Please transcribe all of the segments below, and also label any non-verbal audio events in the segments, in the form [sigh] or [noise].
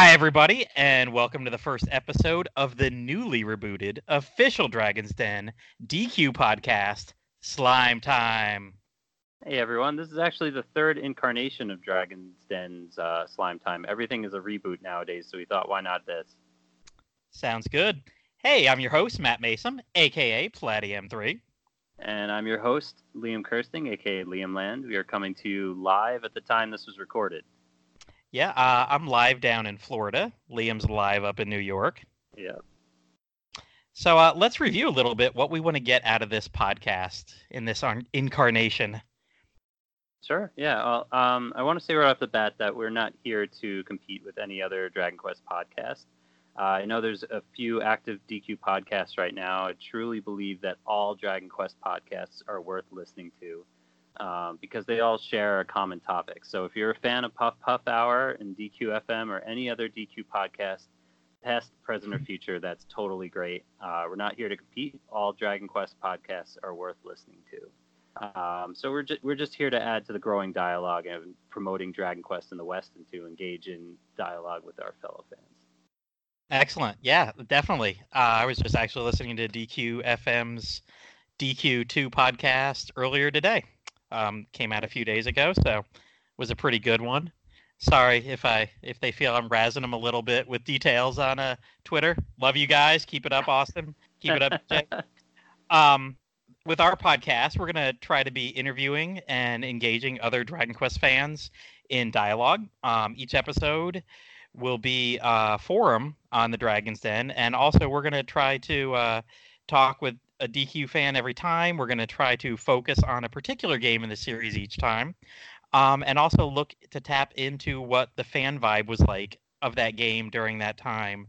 Hi, everybody, and welcome to the first episode of the newly rebooted official Dragon's Den DQ podcast, Slime Time. Hey everyone, this is actually the third incarnation of Dragon's Den's uh, Slime Time. Everything is a reboot nowadays, so we thought, why not this? Sounds good. Hey, I'm your host, Matt Mason, aka Platy3. And I'm your host, Liam Kirsting, aka Liam Land. We are coming to you live at the time this was recorded. Yeah, uh, I'm live down in Florida. Liam's live up in New York. Yeah. So uh, let's review a little bit what we want to get out of this podcast in this on- incarnation. Sure. Yeah. Well, um, I want to say right off the bat that we're not here to compete with any other Dragon Quest podcast. Uh, I know there's a few active DQ podcasts right now. I truly believe that all Dragon Quest podcasts are worth listening to um, because they all share a common topic. So if you're a fan of Puff Puff Hour and DQ FM or any other DQ podcast, past, present, or future, that's totally great. Uh, we're not here to compete. All Dragon Quest podcasts are worth listening to. Um, so we're just we're just here to add to the growing dialogue and promoting Dragon Quest in the West and to engage in dialogue with our fellow fans. Excellent. Yeah, definitely. Uh, I was just actually listening to DQ FM's DQ2 podcast earlier today. Um, came out a few days ago, so was a pretty good one. Sorry if I if they feel I'm razzing them a little bit with details on uh, Twitter. Love you guys. Keep it up, Austin. Keep it up, [laughs] Jay. Um, with our podcast, we're going to try to be interviewing and engaging other Dragon Quest fans in dialogue. Um, each episode will be a forum on the Dragon's Den, and also we're going to try to uh, talk with a DQ fan every time. We're going to try to focus on a particular game in the series each time, um, and also look to tap into what the fan vibe was like of that game during that time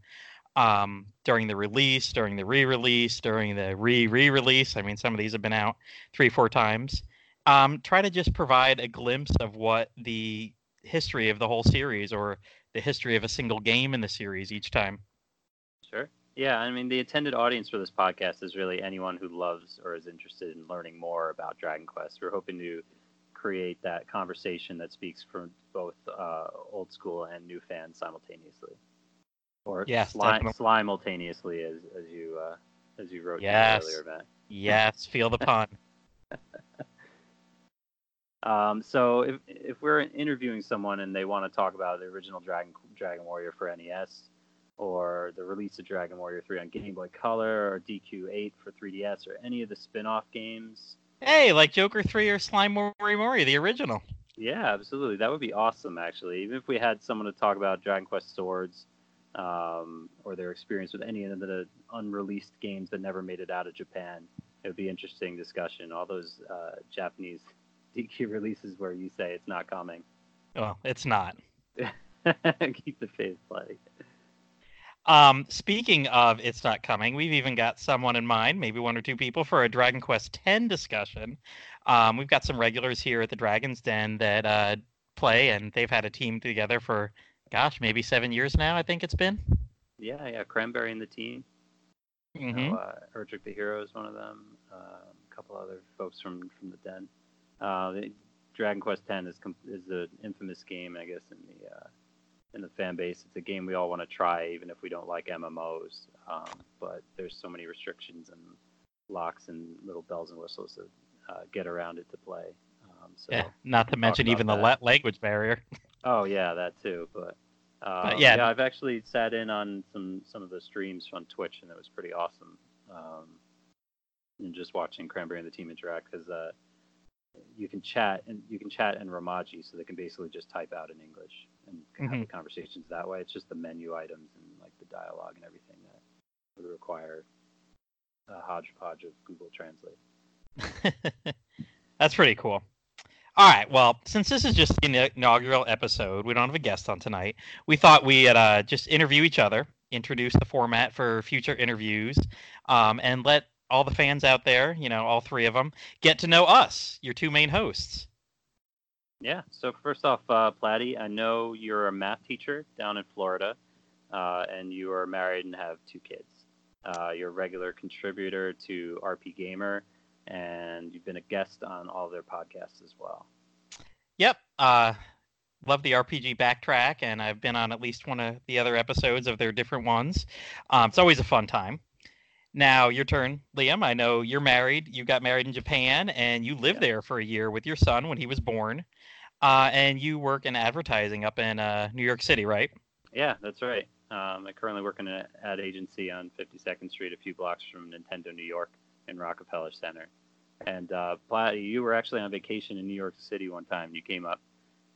um, during the release, during the re-release, during the re-re-release. I mean, some of these have been out three, four times. Um, try to just provide a glimpse of what the history of the whole series or the history of a single game in the series each time. Sure. Yeah, I mean, the intended audience for this podcast is really anyone who loves or is interested in learning more about Dragon Quest. We're hoping to create that conversation that speaks for both uh, old school and new fans simultaneously or yes, slime, simultaneously, as as you uh, as you wrote yes. earlier, Matt. Yes, feel the pun. [laughs] um, so if if we're interviewing someone and they want to talk about the original Dragon Dragon Warrior for NES, or the release of Dragon Warrior 3 on Game Boy Color, or DQ8 for 3DS, or any of the spin-off games. Hey, like Joker 3 or Slime Mori Mori, the original. Yeah, absolutely. That would be awesome, actually. Even if we had someone to talk about Dragon Quest Swords um, or their experience with any of the unreleased games that never made it out of Japan. It would be interesting discussion. All those uh, Japanese [laughs] DQ releases where you say it's not coming. Well, it's not. [laughs] Keep the faith, buddy. Um, speaking of it's not coming, we've even got someone in mind, maybe one or two people, for a Dragon Quest X discussion. Um, we've got some regulars here at the Dragon's Den that uh, play, and they've had a team together for gosh, maybe seven years now. I think it's been. Yeah, yeah. Cranberry and the team. Mm-hmm. Know, uh, Erdrick the Hero is one of them. Uh, a couple other folks from from the den. Uh, Dragon Quest X is is an infamous game, I guess, in the uh, in the fan base. It's a game we all want to try, even if we don't like MMOs. Um, but there's so many restrictions and locks and little bells and whistles to uh, get around it to play. Um, so yeah, not to mention even the that. language barrier. [laughs] Oh yeah, that too. But, um, but yeah. yeah, I've actually sat in on some some of the streams on Twitch, and it was pretty awesome. Um, and just watching Cranberry and the team interact because uh, you can chat and you can chat in Romaji, so they can basically just type out in English and mm-hmm. have the conversations that way. It's just the menu items and like the dialogue and everything that would require a hodgepodge of Google Translate. [laughs] That's pretty cool. All right. Well, since this is just the inaugural episode, we don't have a guest on tonight. We thought we'd uh, just interview each other, introduce the format for future interviews, um, and let all the fans out there, you know, all three of them, get to know us, your two main hosts. Yeah. So first off, uh, Platy, I know you're a math teacher down in Florida, uh, and you are married and have two kids. Uh, you're a regular contributor to RP Gamer and you've been a guest on all their podcasts as well. Yep. Uh, love the RPG Backtrack, and I've been on at least one of the other episodes of their different ones. Um, it's always a fun time. Now, your turn, Liam. I know you're married. You got married in Japan, and you lived Yeah. there for a year with your son when he was born. Uh, and you work in advertising up in uh, New York City, right? Yeah, that's right. Um, I currently work in an ad agency on 52nd Street, a few blocks from Nintendo New York in Rockefeller Center. And uh, you were actually on vacation in New York City one time. You came up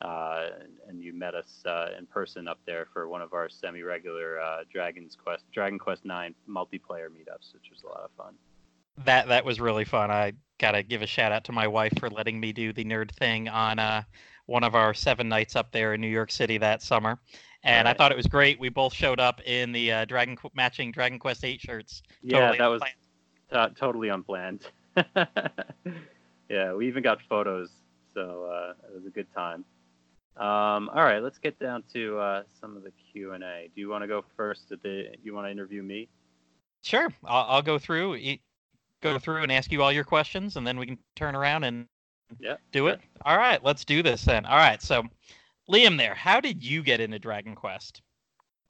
uh, and you met us uh, in person up there for one of our semi-regular uh, Dragon's Quest, Dragon Quest Nine multiplayer meetups, which was a lot of fun. That that was really fun. I gotta give a shout out to my wife for letting me do the nerd thing on uh, one of our seven nights up there in New York City that summer, and I thought it was great. We both showed up in the uh, Dragon Qu- matching Dragon Quest Eight shirts. Yeah, Totally that was unplanned. to- totally unplanned. [laughs] yeah, we even got photos, so uh, it was a good time. Um, all right, let's get down to uh, some of the Q and A. Do you want to go first? The you want to interview me? Sure, I'll, I'll go through go through and ask you all your questions, and then we can turn around and Yeah, do it. All right, let's do this then. All right, so Liam, there, how did you get into Dragon Quest?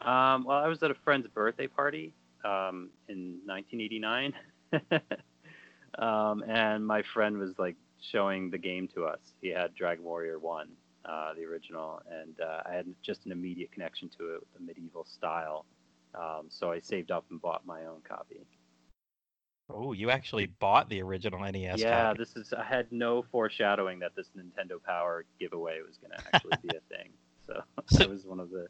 Um, well, I was at a friend's birthday party um, in 1989, [laughs] um, and my friend was like showing the game to us. He had Dragon Warrior One, uh, the original, and uh, I had just an immediate connection to it with the medieval style. Um, so I saved up and bought my own copy. Oh, you actually bought the original NES yeah, copy. this is. I had no foreshadowing that this Nintendo Power giveaway was going to actually be a [laughs] thing. So, So- I was one of the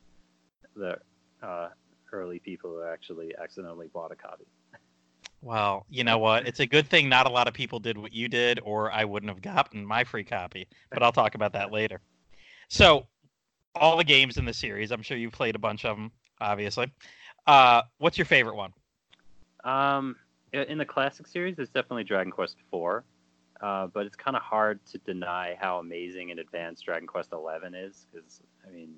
the uh, early people who actually accidentally bought a copy. Well, you know what? It's a good thing not a lot of people did what you did, or I wouldn't have gotten my free copy. But I'll talk about that later. So, all the games in the series, I'm sure you've played a bunch of them, obviously. Uh, what's your favorite one? Um, in the classic series, it's definitely Dragon Quest IV, uh, but it's kind of hard to deny how amazing and advanced Dragon Quest XI is. Because I mean,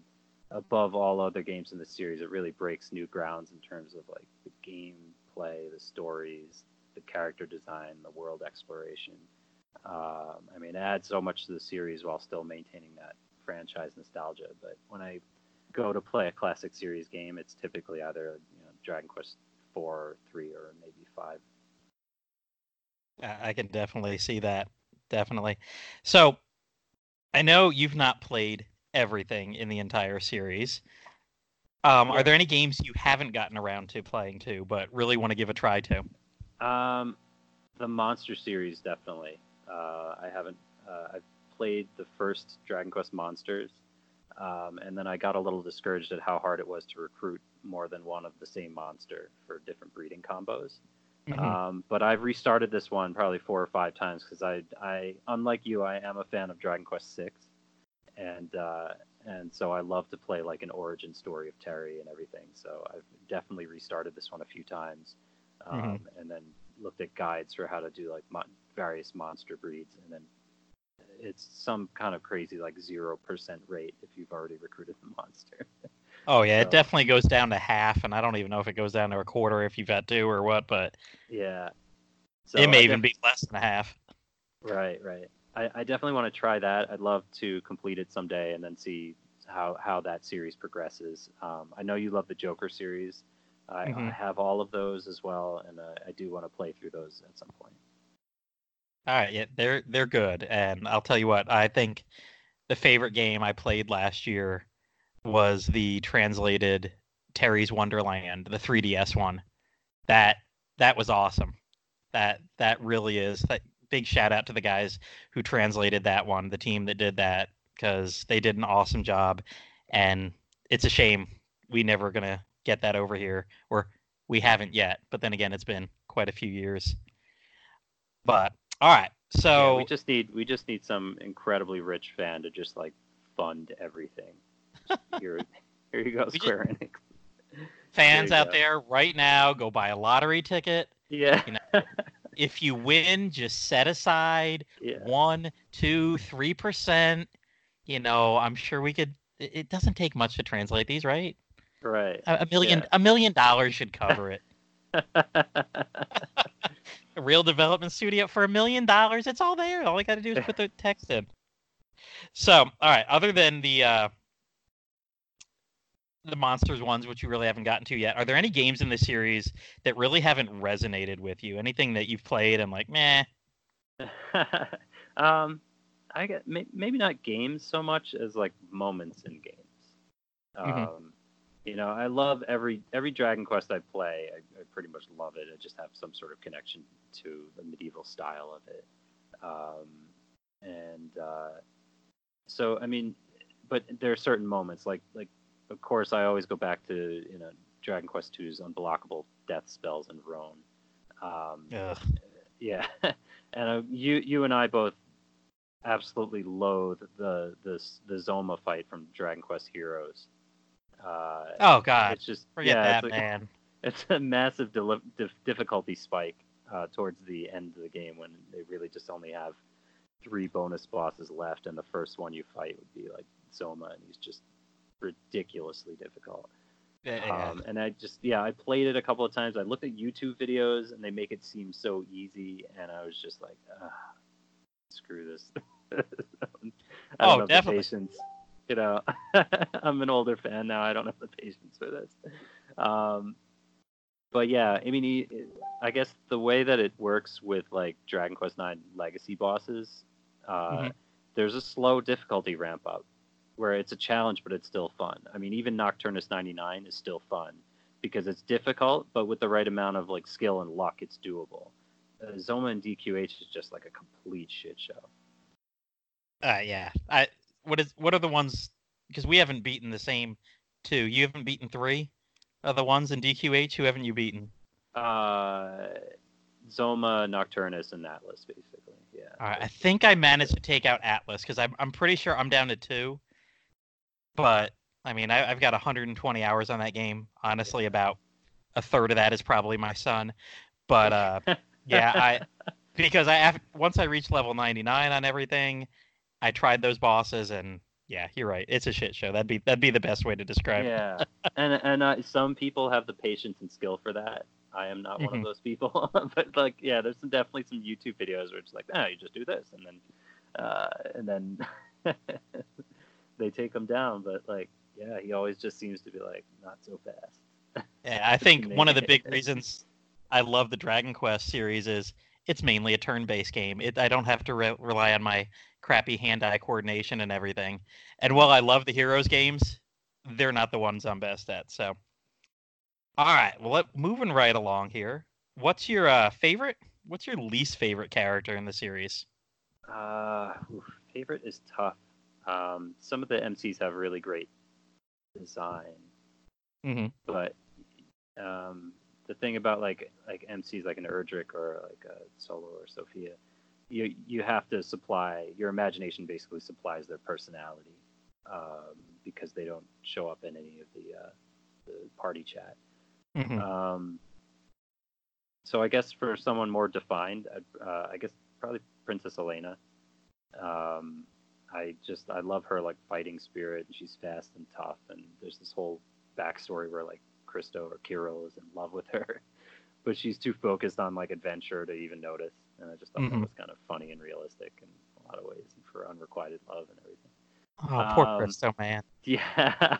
above all other games in the series, it really breaks new grounds in terms of like the gameplay, the stories, the character design, the world exploration. Um, I mean, it adds so much to the series while still maintaining that franchise nostalgia. But when I go to play a classic series game, it's typically either you know Dragon Quest four, three, or maybe five. I can definitely see that. Definitely. So, I know you've not played everything in the entire series. Um, Yeah. Are there any games you haven't gotten around to playing to, but really want to give a try to? Um, the Monster series definitely. Uh, I haven't. Uh, I've played the first Dragon Quest Monsters, um, and then I got a little discouraged at how hard it was to recruit more than one of the same monster for different breeding combos. Mhm. Um, but I've restarted this one probably four or five times because I, I, unlike you, I am a fan of Dragon Quest Six, and uh, and so I love to play like an origin story of Terry and everything. So I've definitely restarted this one a few times, um, and then looked at guides for how to do like mon- various monster breeds, and then it's some kind of crazy like zero percent rate if you've already recruited the monster. [laughs] Oh yeah, So- it definitely goes down to half, and I don't even know if it goes down to a quarter if you've got two or what, but yeah. So it may I even be less than a half. Right, right. I, I definitely want to try that. I'd love to complete it someday and then see how how that series progresses. Um, I know you love the Joker series. I, I Mhm. have all of those as well, and uh, I do want to play through those at some point. All right, yeah, they're they're good, and I'll tell you what, I think the favorite game I played last year was the translated Terry's Wonderland, the 3DS one. That that was awesome. That that really is. That big shout out to the guys who translated that one, the team that did that, because they did an awesome job. And it's a shame we never gonna get that over here, or we haven't yet. But then again, it's been quite a few years. But all right, Yeah, so we just need we just need some incredibly rich fan to just like fund everything. [laughs] Here, here you go, Square Enix. fans there out go. there right now, go buy a lottery ticket. Yeah, You If you win, just set aside [laughs] yeah, one, two, three percent. You know, I'm sure we could. It it doesn't take much to translate these, right? right. A, a million, Yeah. a million dollars should cover it. [laughs] A real development studio for a million dollars, it's all there. All I got to do is put the text in. So, all right. Other than the uh, the monsters ones, which you really haven't gotten to yet, are there any games in the series that really haven't resonated with you? Anything that you've played and like, meh? [laughs] um, I get maybe not games so much as like moments in games. Um, Mhm. you know, I love every every Dragon Quest I play. I, I pretty much love it. I just have some sort of connection to the medieval style of it. Um, and uh, so, I mean, but there are certain moments, like like of course, I always go back to you know Dragon Quest II's unblockable death spells and Rhone. Um, Ugh. yeah, [laughs] and uh, you you and I both absolutely loathe the the the Zoma fight from Dragon Quest Heroes. Uh, Oh God, it's just forget yeah, that, it's, a, man. [laughs] it's a massive dif- difficulty spike uh, towards the end of the game when they really just only have three bonus bosses left, and the first one you fight would be like Zoma, and he's just ridiculously difficult. Yeah. Um, and I just, yeah, I played it a couple of times. I looked at YouTube videos and they make it seem so easy. And I was just like, ah, screw this. [laughs] I don't Oh, have definitely. the patience. You know, [laughs] I'm an older fan now. I don't have the patience for this. Um, but yeah, I mean, he- I guess the way that it works with like Dragon Quest IX Legacy bosses, uh, Mhm. there's a slow difficulty ramp up where it's a challenge, but it's still fun. I mean, even Nokturnus 99 is still fun because it's difficult, but with the right amount of like skill and luck, it's doable. Uh, Zoma and DQH is just like a complete shit show. Uh, yeah. I what is what are the ones? Because we haven't beaten the same two. You haven't beaten three of the ones in DQH. Who haven't you beaten? Uh, Zoma, Nokturnus, and Atlas, basically. Yeah. All right, I think I managed to take out Atlas because I'm I'm pretty sure I'm down to two. But I mean, I, I've got 120 hours on that game. Honestly, about a third of that is probably my son. But uh, [laughs] yeah, I because I once I reached level 99 on everything, I tried those bosses and yeah, you're right. It's a shit show. That'd be that'd be the best way to describe it. yeah, and and uh, some people have the patience and skill for that. I am not one Mhm. of those people, [laughs] but like, yeah, there's some, definitely some YouTube videos where it's like, no, you just do this, and then, uh, and then [laughs] they take him down. But like, yeah, he always just seems to be like, not so fast. Yeah, I [laughs] think one of the big reasons I love the Dragon Quest series is it's mainly a turn-based game. It, I don't have to re- rely on my crappy hand-eye coordination and everything. And while I love the Heroes games, they're not the ones I'm best at. So, all right, well, let, moving right along here. What's your uh, favorite? What's your least favorite character in the series? Uh, oof, favorite is tough. Um, some of the MCs have really great design, Mm-hmm. but um, the thing about like like MCs like an Erdrick or like a Solo or Sophia, you you have to supply your imagination basically supplies their personality um, because they don't show up in any of the uh, the party chat. Mm-hmm. Um, so I guess for someone more defined, uh, I guess probably Princess Elena. Um, I just I love her like fighting spirit, and she's fast and tough. And there's this whole backstory where like Christo or Kiryl is in love with her, [laughs] but she's too focused on like adventure to even notice. And I just thought that Mhm. was kind of funny and realistic in a lot of ways, and for unrequited love and everything. Oh, poor um, Christo, man. [laughs] Yeah.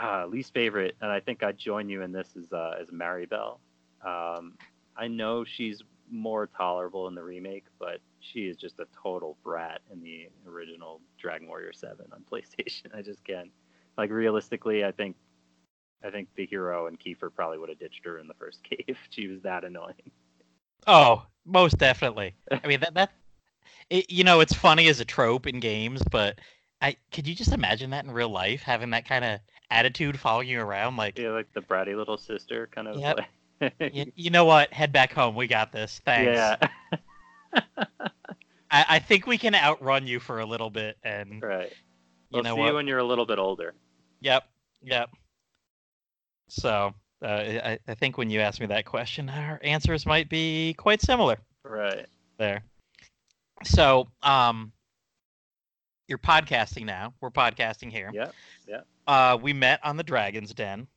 uh, [laughs] least favorite, and I think I'd join you in this is uh, is Maribel. Um, I know she's more tolerable in the remake, but she is just a total brat in the original Dragon Warrior Seven on [laughs] PlayStation. I just can't. Like realistically, I think I think the hero and Kiefer probably would have ditched her in the first [laughs] cave. she was that annoying. Oh, most definitely. I mean that that it, you know it's funny as a trope in games, but I could you just imagine that in real life having that kind of attitude following you around like Yeah, like the bratty little sister kind of. Yep. [laughs] Like, [laughs] you, you know what head back home we got this thanks yeah. [laughs] I, I think we can outrun you for a little bit and right. you We'll know see what you when you're a little bit older. yep yep so uh, I, I think when you ask me that question our answers might be quite similar Right. there. So, um, you're podcasting now. We're podcasting here. Yep. Yep. Uh, we met on the Dragon's Den,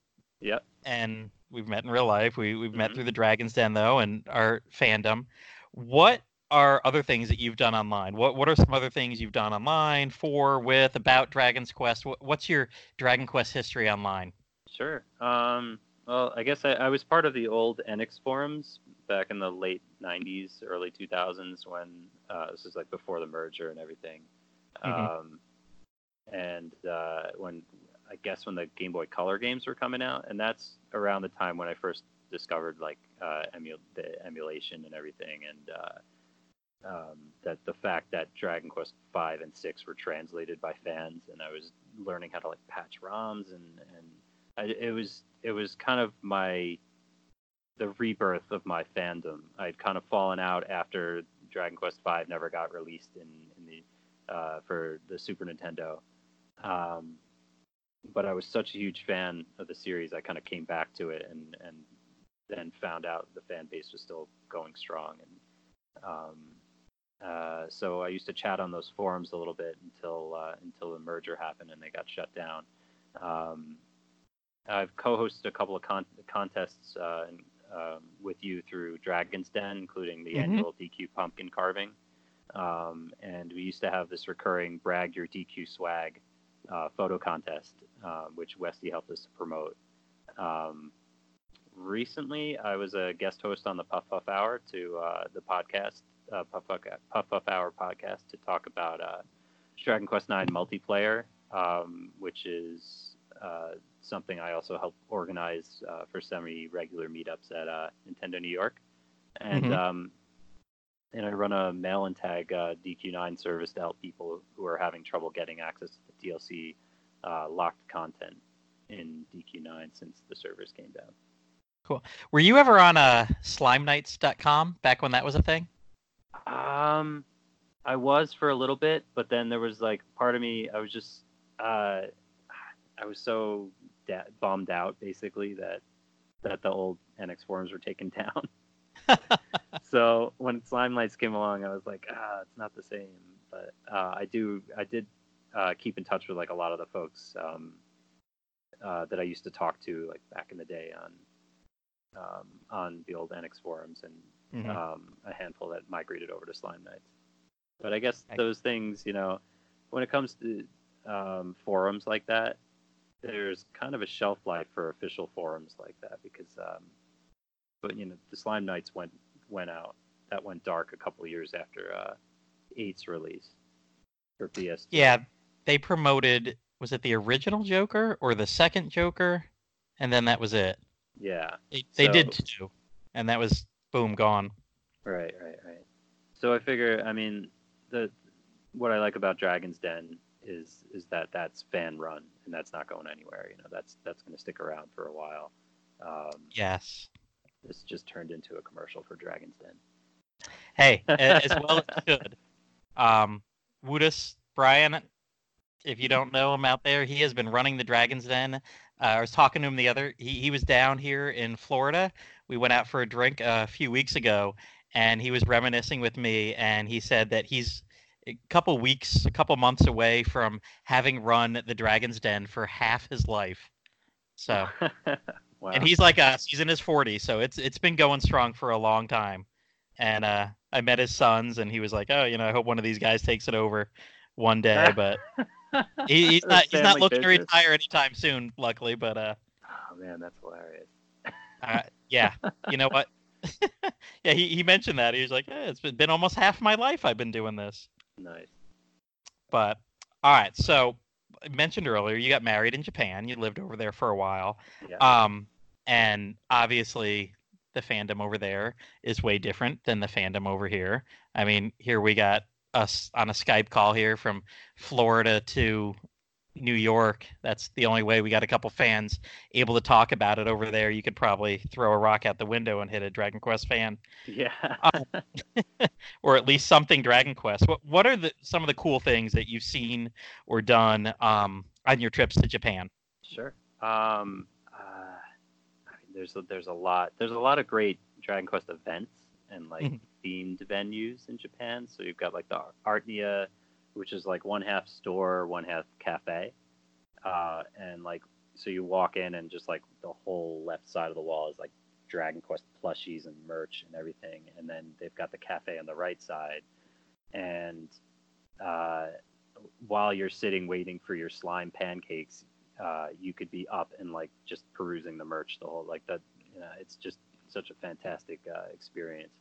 Yep. and we've met in real life. We we've met Mhm. through the Dragon's Den though, and our fandom. What are other things that you've done online? What What are some other things you've done online for, with, about Dragon's Quest? What, what's your Dragon Quest history online? Sure. Um, well, I guess I, I, was part of the old Enix forums back in the late '90s, early 2000s, when uh, this was like before the merger and everything. Mm-hmm. Um, and uh, when I guess when the Game Boy Color games were coming out, and that's around the time when I first discovered like uh, emu- the emulation and everything, and uh, um, that the fact that Dragon Quest five and six were translated by fans, and I was learning how to like patch ROMs, and and I, it was it was kind of my the rebirth of my fandom. I'd kind of fallen out after Dragon Quest V never got released in, in the uh, for the Super Nintendo. Um, but I was such a huge fan of the series, I kind of came back to it and and then found out the fan base was still going strong. And um, uh, so I used to chat on those forums a little bit until uh, until the merger happened and they got shut down. Um, I've co-hosted a couple of con- contests uh, um, with you through Dragon's Den, including the mm-hmm. annual DQ pumpkin carving. Um, and we used to have this recurring brag your DQ swag uh, photo contest, uh, which Westy helped us to promote. Um, recently, I was a guest host on the Puff Puff Hour to uh, the podcast, uh, Puff, Puff, Puff Puff Hour podcast, to talk about uh, Dragon Quest IX multiplayer, um, which is uh, something I also help organize for semi-regular meetups at Nintendo New York. And mm-hmm. um, and I run a mail and tag uh, DQ9 service to help people who are having trouble getting access to the DLC uh, locked content in DQ9 since the servers came down. Cool. Were you ever on a uh, SlimeNights.com back when that was a thing? Um, I was for a little bit, but then there was like part of me. I was just, uh, I was so da- bombed out basically that that the old Enix forums were taken [laughs] down. [laughs] so when Slime Nights came along, I was like, ah, it's not the same. But uh, I do, I did uh, keep in touch with like a lot of the folks um, uh, that I used to talk to like back in the day on um, on the old Enix forums, and mm-hmm. um, a handful that migrated over to Slime Nights. But I guess those things, you know, when it comes to um, forums like that, there's kind of a shelf life for official forums like that because um, but you know the Slime Nights went went out. That went dark a couple years after uh, Eight's release for PS. Yeah, they promoted. Was it the original Joker or the second Joker? And then that was it. Yeah, they, they so, did two, and that was boom gone. Right, right, right. So I figure, I mean, the what I like about Dragon's Den is is that that's fan run and that's not going anywhere. You know, that's that's going to stick around for a while. Um, yes. This just turned into a commercial for Dragon's Den. Hey, as well as it [laughs] should. Um, Woodus Brian, if you don't know him out there, he has been running the Dragon's Den. Uh, I was talking to him the other. He he was down here in Florida. We went out for a drink a few weeks ago, and he was reminiscing with me. And he said that he's a couple weeks, a couple months away from having run the Dragon's Den for half his life. So [laughs] Wow. And he's like us. He's in his 40s, so it's it's been going strong for a long time. And uh, I met his sons, and he was like, "Oh, you know, I hope one of these guys takes it over one day." But [laughs] [laughs] he, he's not he's not looking business. to retire anytime soon, luckily. But uh, oh man, that's hilarious. uh, yeah, you know what? [laughs] yeah, he, he mentioned that. He was like, eh, "It's been, been almost half my life I've been doing this." Nice. But all right, so I mentioned earlier you got married in Japan. You lived over there for a while. Yeah. Um, and obviously the fandom over there is way different than the fandom over here. I mean, here we got us on a Skype call here from Florida to New York. That's the only way we got a couple fans able to talk about it over there. You could probably throw a rock out the window and hit a Dragon Quest fan. Yeah. uh, [laughs] or at least something Dragon Quest. What what are the some of the cool things that you've seen or done um, on your trips to Japan? Sure. Um, there's a, there's a lot there's a lot of great Dragon Quest events and like mm-hmm. themed venues in Japan. So you've got like the Artnia, which is like one half store, one half cafe, uh, and like so you walk in and just like the whole left side of the wall is like Dragon Quest plushies and merch and everything. And then they've got the cafe on the right side, and uh, while you're sitting waiting for your slime pancakes, uh, you could be up and like just perusing the merch the whole like that. You know, it's just such a fantastic uh, experience.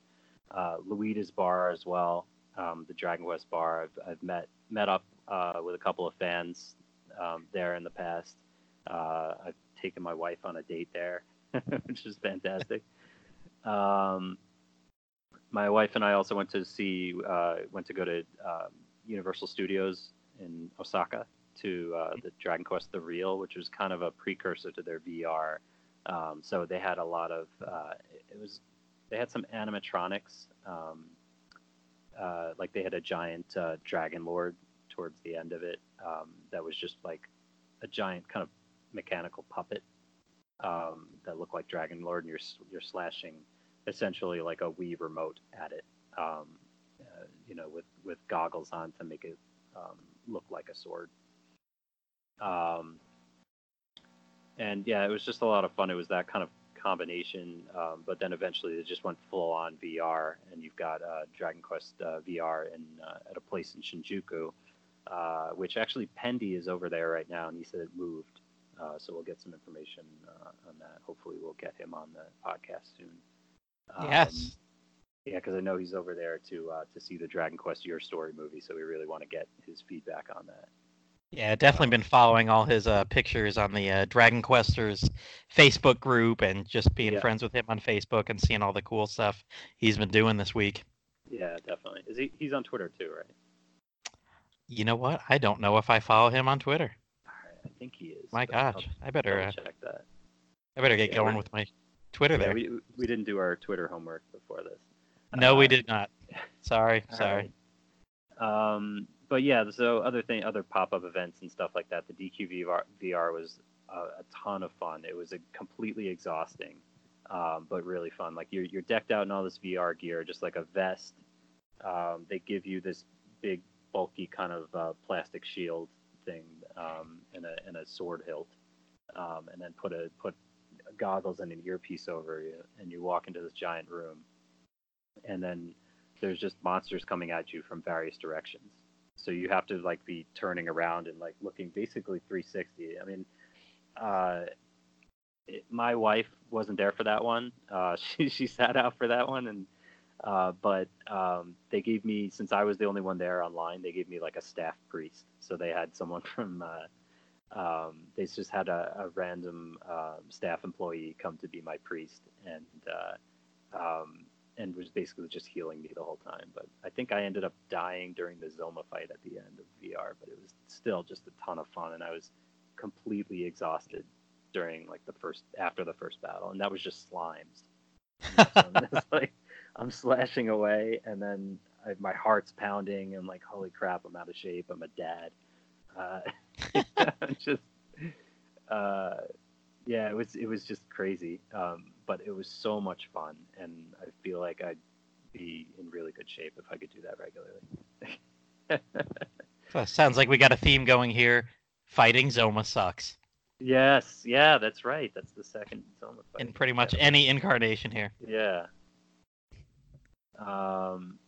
Uh, Luida's bar as well, um, the Dragon Quest bar. I've, I've met met up uh, with a couple of fans um, there in the past. Uh, I've taken my wife on a date there, [laughs] which is fantastic. Um, my wife and I also went to see uh, went to go to um, Universal Studios in Osaka to uh, the Dragon Quest The Real, which was kind of a precursor to their VR. Um, so they had a lot of uh, it was they had some animatronics. Um, uh, like they had a giant uh, dragon lord towards the end of it um, that was just like a giant kind of mechanical puppet um, that looked like Dragon Lord, and you're you're slashing essentially like a Wii remote at it, um, uh, you know, with with goggles on to make it um, look like a sword. And yeah, it was just a lot of fun. It was that kind of combination, um, but then eventually it just went full on VR, and you've got uh, Dragon Quest uh, VR in uh, at a place in Shinjuku, uh, which actually Pendy is over there right now, and he said it moved. Uh, so we'll get some information uh, on that. Hopefully, we'll get him on the podcast soon. Um, yes. Yeah, because I know he's over there to to see the Dragon Quest Your Story movie, so we really want to get his feedback on that. Yeah, definitely been following all his uh, pictures on the uh, Dragon Questers Facebook group and just being yeah. friends with him on Facebook and seeing all the cool stuff he's been doing this week. Yeah, definitely. Is he? He's on Twitter too, right? You know what? I don't know if I follow him on Twitter. I think he is. My gosh, I'll, I better uh, check that. I better get yeah, going with my Twitter yeah, there. We we didn't do our Twitter homework before this. No, we uh, did not. Sorry, sorry. Right. Um, but yeah, so other thing, other pop-up events and stuff like that. The DQ VR, VR was a, a, ton of fun. It was a completely exhausting, um, but really fun. Like you're you're decked out in all this VR gear, just like a vest. Um, they give you this big, bulky kind of uh, plastic shield thing um, and a and a sword hilt, um, and then put a put goggles and an earpiece over you, and you walk into this giant room, and then there's just monsters coming at you from various directions. So you have to like be turning around and like looking basically 360 i mean uh it, my wife wasn't there for that one. Uh [laughs] she she sat out for that one and uh but um they gave me since i was the only one there online they gave me like a staff priest. So they had someone [laughs] from uh um, they just had a, a random uh, staff employee come to be my priest, and uh, um, and was basically just healing me the whole time. But I think I ended up dying during the Zoma fight at the end of VR, but it was still just a ton of fun, and I was completely exhausted during like the first after the first battle, and that was just slimes. [laughs] [laughs] like I'm slashing away, and then I, my heart's pounding. and like, holy crap, I'm out of shape. I'm a dad. Uh, [laughs] just, uh, yeah, it was it was just crazy. Um, but it was so much fun, and I feel like I'd be in really good shape if I could do that regularly. [laughs] so sounds like we got a theme going here. Fighting Zoma sucks. Yes, yeah, that's right. That's the second Zoma fight. In pretty much any incarnation here. Yeah. Um.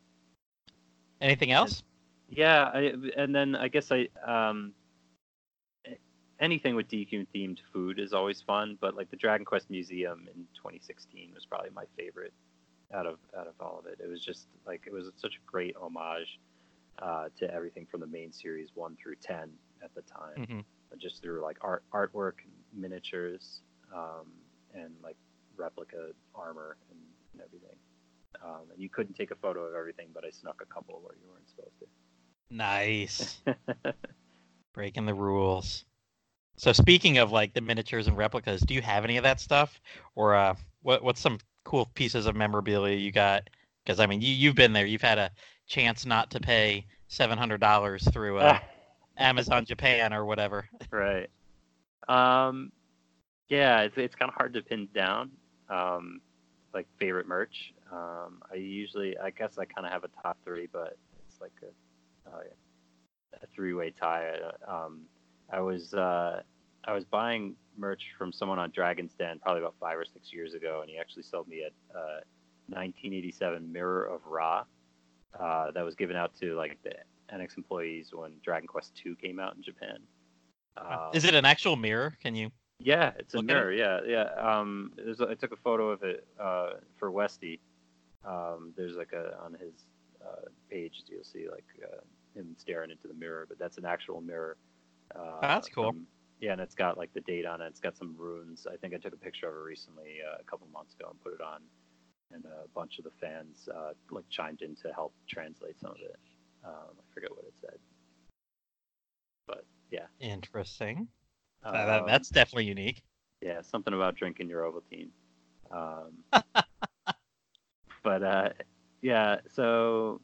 Anything else? And, yeah, I, and then I guess I um anything with DQ themed food is always fun, but like the Dragon Quest Museum in 2016 was probably my favorite out of out of all of it. It was just like it was such a great homage uh, to everything from the main series one through ten at the time, mm-hmm. just through like art artwork, miniatures, um, and like replica armor and, and everything. Um, and you couldn't take a photo of everything, but I snuck a couple where you weren't supposed to. Nice. [laughs] Breaking the rules. So speaking of like the miniatures and replicas, do you have any of that stuff, or uh, what what's some cool pieces of memorabilia you got? Because I mean, you you've been there, you've had a chance not to pay seven hundred dollars through uh, [laughs] Amazon Japan or whatever. [laughs] Right. Um, yeah, it's it's kind of hard to pin down. Um, like favorite merch. Um, I usually, I guess, I kind of have a top three, but it's like a, uh, a three-way tie. Um, I was uh, I was buying merch from someone on Dragon's Den probably about five or six years ago, and he actually sold me a uh, 1987 Mirror of Ra uh, that was given out to like the Enix employees when Dragon Quest II came out in Japan. Um, Is it an actual mirror? Can you? Yeah, it's a mirror. It? Yeah, yeah. Um, a, I took a photo of it uh, for Westy. Um, there's like a on his uh, page you'll see like uh, him staring into the mirror, but that's an actual mirror. Uh, oh, that's cool. From, yeah, and it's got like the date on it. It's got some runes. I think I took a picture of it recently, uh, a couple months ago, and put it on. And a bunch of the fans uh, like chimed in to help translate some of it. Um, I forget what it said, but yeah. Interesting. Um, that, that's definitely unique. Yeah, something about drinking your Ovaltine. Um, [laughs] but uh, yeah, so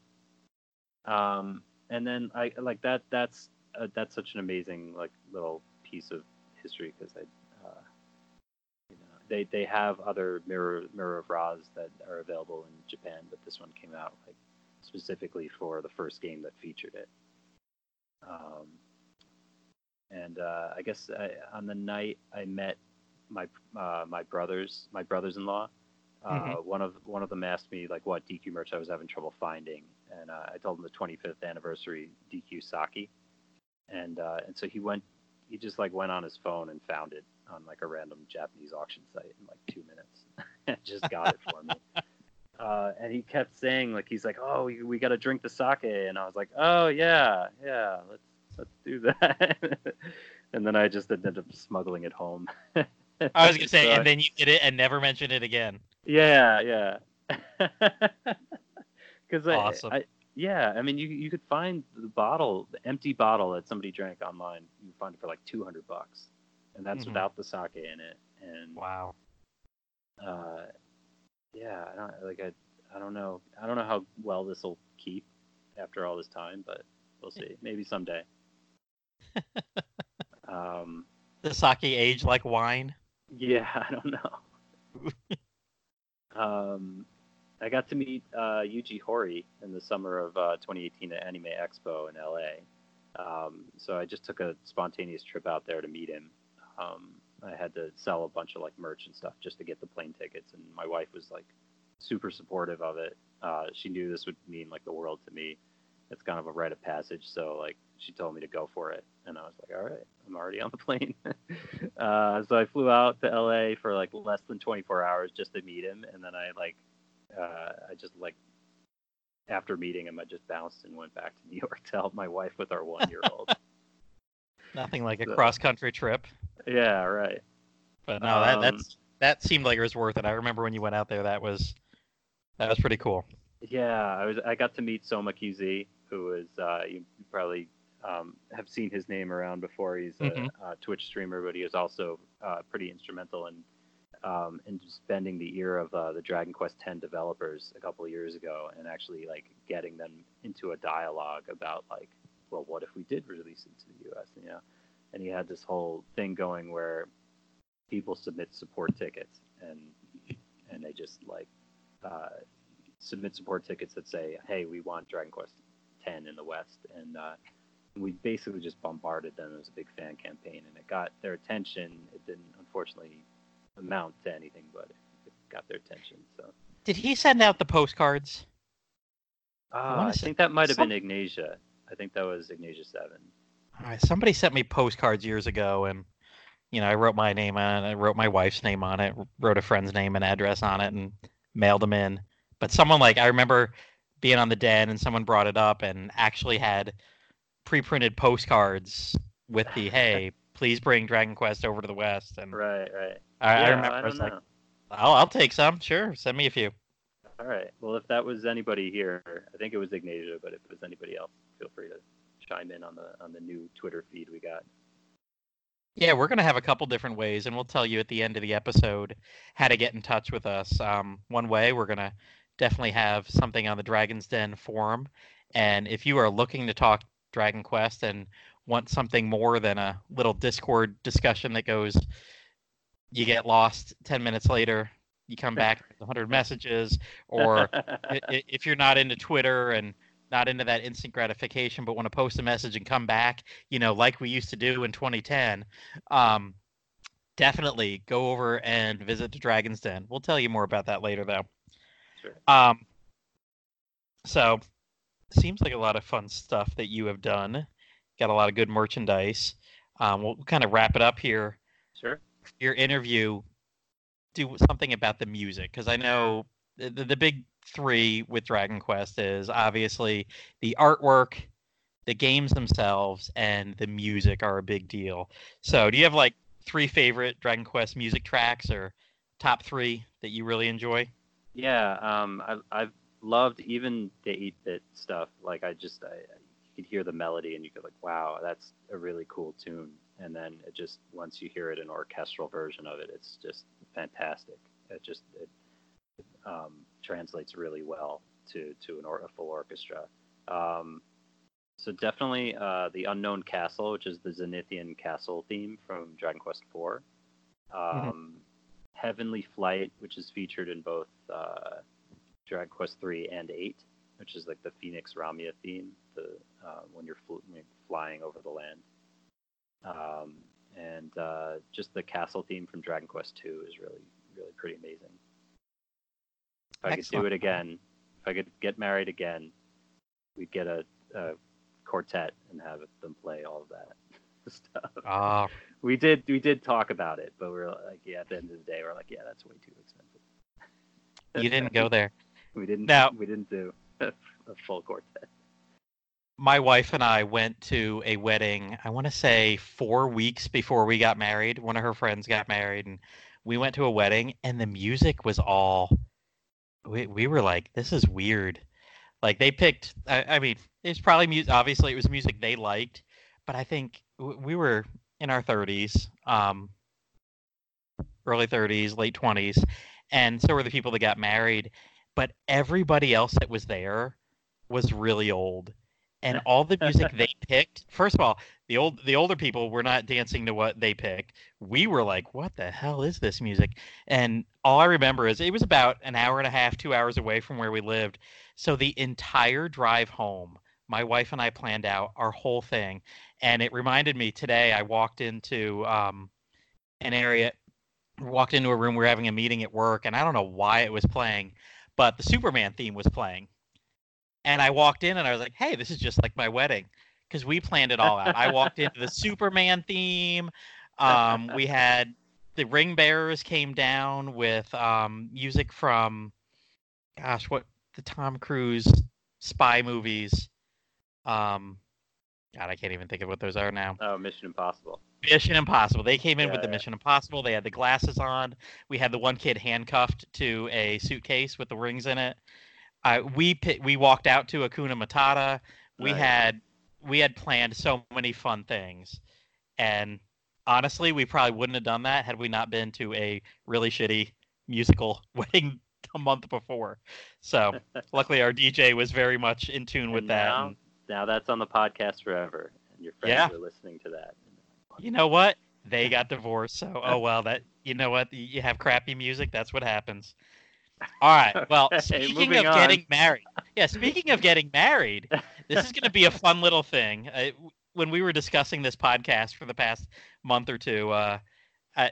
um, and then I like that. That's uh, that's such an amazing like little piece of history because I, uh, you know, they they have other mirror mirror of Raz that are available in Japan, but this one came out like specifically for the first game that featured it. Um, and uh, I guess I, on the night I met my uh, my brothers, my brothers-in-law. Uh, mm-hmm. One of one of them asked me like what DQ merch I was having trouble finding, and uh, I told him the 25th anniversary DQ sake, and uh, and so he went, he just like went on his phone and found it on like a random Japanese auction site in like two minutes, [laughs] and just got it for me. [laughs] Uh, and he kept saying like he's like, oh, we, we got to drink the sake, and I was like, oh yeah, yeah, let's let's do that. [laughs] and then I just ended up smuggling it home. I was gonna say, so and then you did it and never mentioned it again. Yeah, yeah. Because awesome. I, I, yeah, I mean, you you could find the bottle, the empty bottle that somebody drank online. You can find it for like two hundred bucks, and that's mm-hmm. without the sake in it. And wow. Uh, yeah, I don't like I I don't know I don't know how well this will keep after all this time, but we'll see. Maybe someday. [laughs] um, the sake age like wine. Yeah, [laughs] I don't know. [laughs] um, I got to meet uh, Yuji Horii in the summer of uh, 2018 at Anime Expo in LA. Um, so I just took a spontaneous trip out there to meet him. Um, I had to sell a bunch of like merch and stuff just to get the plane tickets, and my wife was like super supportive of it. Uh, she knew this would mean like the world to me. It's kind of a rite of passage, so like she told me to go for it, and I was like, all right, I'm already on the plane. [laughs] uh, so I flew out to LA for like less than 24 hours just to meet him, and then I like, uh, I just like, after meeting him, I just bounced and went back to New York to help my wife with our one year old. [laughs] Nothing like a so, cross country trip. Yeah, right. But no, that um, that's that seemed like it was worth it. I remember when you went out there, that was that was pretty cool. Yeah, I was. I got to meet Soma QZ, who is uh, you probably um, have seen his name around before. He's a, mm-hmm. Twitch streamer, but he is also uh, pretty instrumental in um, in spending the ear of uh, the Dragon Quest X developers a couple of years ago, and actually like getting them into a dialogue about like, well, what if we did release it to the U.S. You know, and he had this whole thing going where people submit support tickets and and they just like uh, submit support tickets that say, hey, we want Dragon Quest 10 in the West, and uh, we basically just bombarded them. It was a big fan campaign, and it got their attention. It didn't, unfortunately, amount to anything, but it got their attention. So. Did he send out the postcards? Uh, I, I think that might have some... been Ignatia. I think that was Ignatia Seven. All right, somebody sent me postcards years ago, and you know, I wrote my name on it, I wrote my wife's name on it, wrote a friend's name and address on it, and mailed them in. But someone like I remember being on the den, and someone brought it up, and actually had pre-printed postcards with the [laughs] hey, please bring Dragon Quest over to the West. And right, right. I, yeah, I remember I, I was know. like, I'll I'll take some. Sure, send me a few. All right. Well, if that was anybody here, I think it was Ignatia, but if it was anybody else, feel free to chime in on the on the new Twitter feed we got. Yeah, we're gonna have a couple different ways, and we'll tell you at the end of the episode how to get in touch with us. Um, one way we're gonna definitely have something on the Dragon's Den forum, and if you are looking to talk Dragon Quest and want something more than a little Discord discussion that goes, you get lost 10 minutes later, you come back 100 messages, or [laughs] if you're not into Twitter and not into that instant gratification, but want to post a message and come back, you know, like we used to do in 2010, um, definitely go over and visit the Dragon's Den. We'll tell you more about that later, though. Sure. Um, so seems like a lot of fun stuff that you have done. Got a lot of good merchandise. Um, we'll kind of wrap it up here. Sure. Your interview, do something about the music because I know the, the, the big three with Dragon Quest is obviously the artwork, the games themselves, and the music are a big deal. So, do you have like three favorite Dragon Quest music tracks or top three that you really enjoy? Yeah, um, I, I've loved even the 8-bit stuff. Like I just, I, could hear the melody and you could like, wow, that's a really cool tune. And then it just, once you hear it an orchestral version of it, it's just fantastic. It just, it, um, translates really well to to an or, a full orchestra. Um, so definitely uh, the Unknown Castle, which is the Zenithian castle theme from Dragon Quest IV. Um, mm-hmm. Heavenly Flight, which is featured in both uh, Dragon Quest III and VIII, which is like the Phoenix Ramia theme, the uh, when, you're fl- when, you're flying over the land. Um, and uh, just the castle theme from Dragon Quest II is really, really pretty amazing. If I Excellent. could do it again, if I could get married again, we'd get a, a quartet and have them play all of that [laughs] stuff. Ah. We did we did talk about it, but we are like, yeah, at the end of the day, we're like, yeah, that's way too expensive. you didn't go there. [laughs] we didn't. Now, we didn't do [laughs] a full quartet. My wife and I went to a wedding. I want to say four weeks before we got married. One of her friends got married, and we went to a wedding, and the music was all we we were like, this is weird. Like they picked. I, I mean, it's probably music. Obviously, it was music they liked, but I think we were in our 30s, um, early 30s, late 20s, and so were the people that got married. But everybody else that was there was really old, and [laughs] all the music they picked. First of all, the old the older people were not dancing to what they picked. We were like, "What the hell is this music?" And all I remember is it was about an hour and a half, two hours away from where we lived. So the entire drive home, my wife and I planned out our whole thing, and it reminded me today. I walked into um, an area, walked into a room. We are having a meeting at work, and I don't know why it was playing, but the Superman theme was playing. And I walked in and I was like, "Hey, this is just like my wedding." because we planned it all out. I walked into the Superman theme. Um, we [laughs] had the ring bearers came down with um, music from, gosh, what the Tom Cruise spy movies. Um, God, I can't even think of what those are now. Oh, Mission Impossible. Mission Impossible. They came in yeah, with the yeah. Mission Impossible. They had the glasses on. We had the one kid handcuffed to a suitcase with the rings in it. Uh, we we walked out to Hakuna Matata. We right. had we had planned so many fun things, and honestly, we probably wouldn't have done that had we not been to a really shitty musical [laughs] wedding a month before. So [laughs] luckily, our DJ was very much in tune with and that. Now, and, now that's on the podcast forever, and your friends yeah. are listening to that. You know what? They [laughs] got divorced, so oh well. That you know what? You have crappy music. That's what happens. All right. Well, [laughs] speaking of on. getting married, yeah. Speaking of getting married, this is going to be a fun little thing. Uh, when we were discussing this podcast for the past month or two, uh, uh,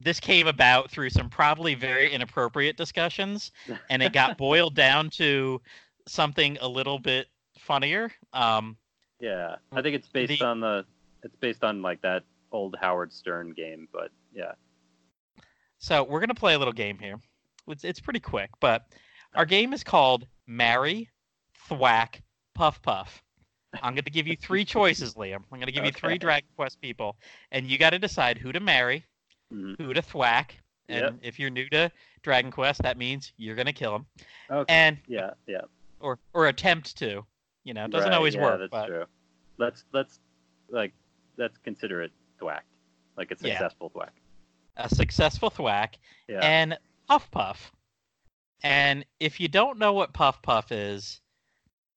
this came about through some probably very inappropriate discussions, and it got [laughs] boiled down to something a little bit funnier. Um, yeah, I think it's based the, on the. It's based on like that old Howard Stern game, but yeah. So we're gonna play a little game here. It's it's pretty quick, but our game is called Marry, Thwack, Puff Puff. I'm going to give you three [laughs] choices, Liam. I'm going to give okay. you three Dragon Quest people, and you got to decide who to marry, mm-hmm. who to thwack. And yep. if you're new to Dragon Quest, that means you're going to kill him. Okay. And yeah, yeah. Or or attempt to. You know, it doesn't right, always yeah, work. That's but... true. Let's let's like let's consider it thwacked, like a successful yeah. thwack. A successful thwack. Yeah. And Puff Puff. And if you don't know what Puff Puff is,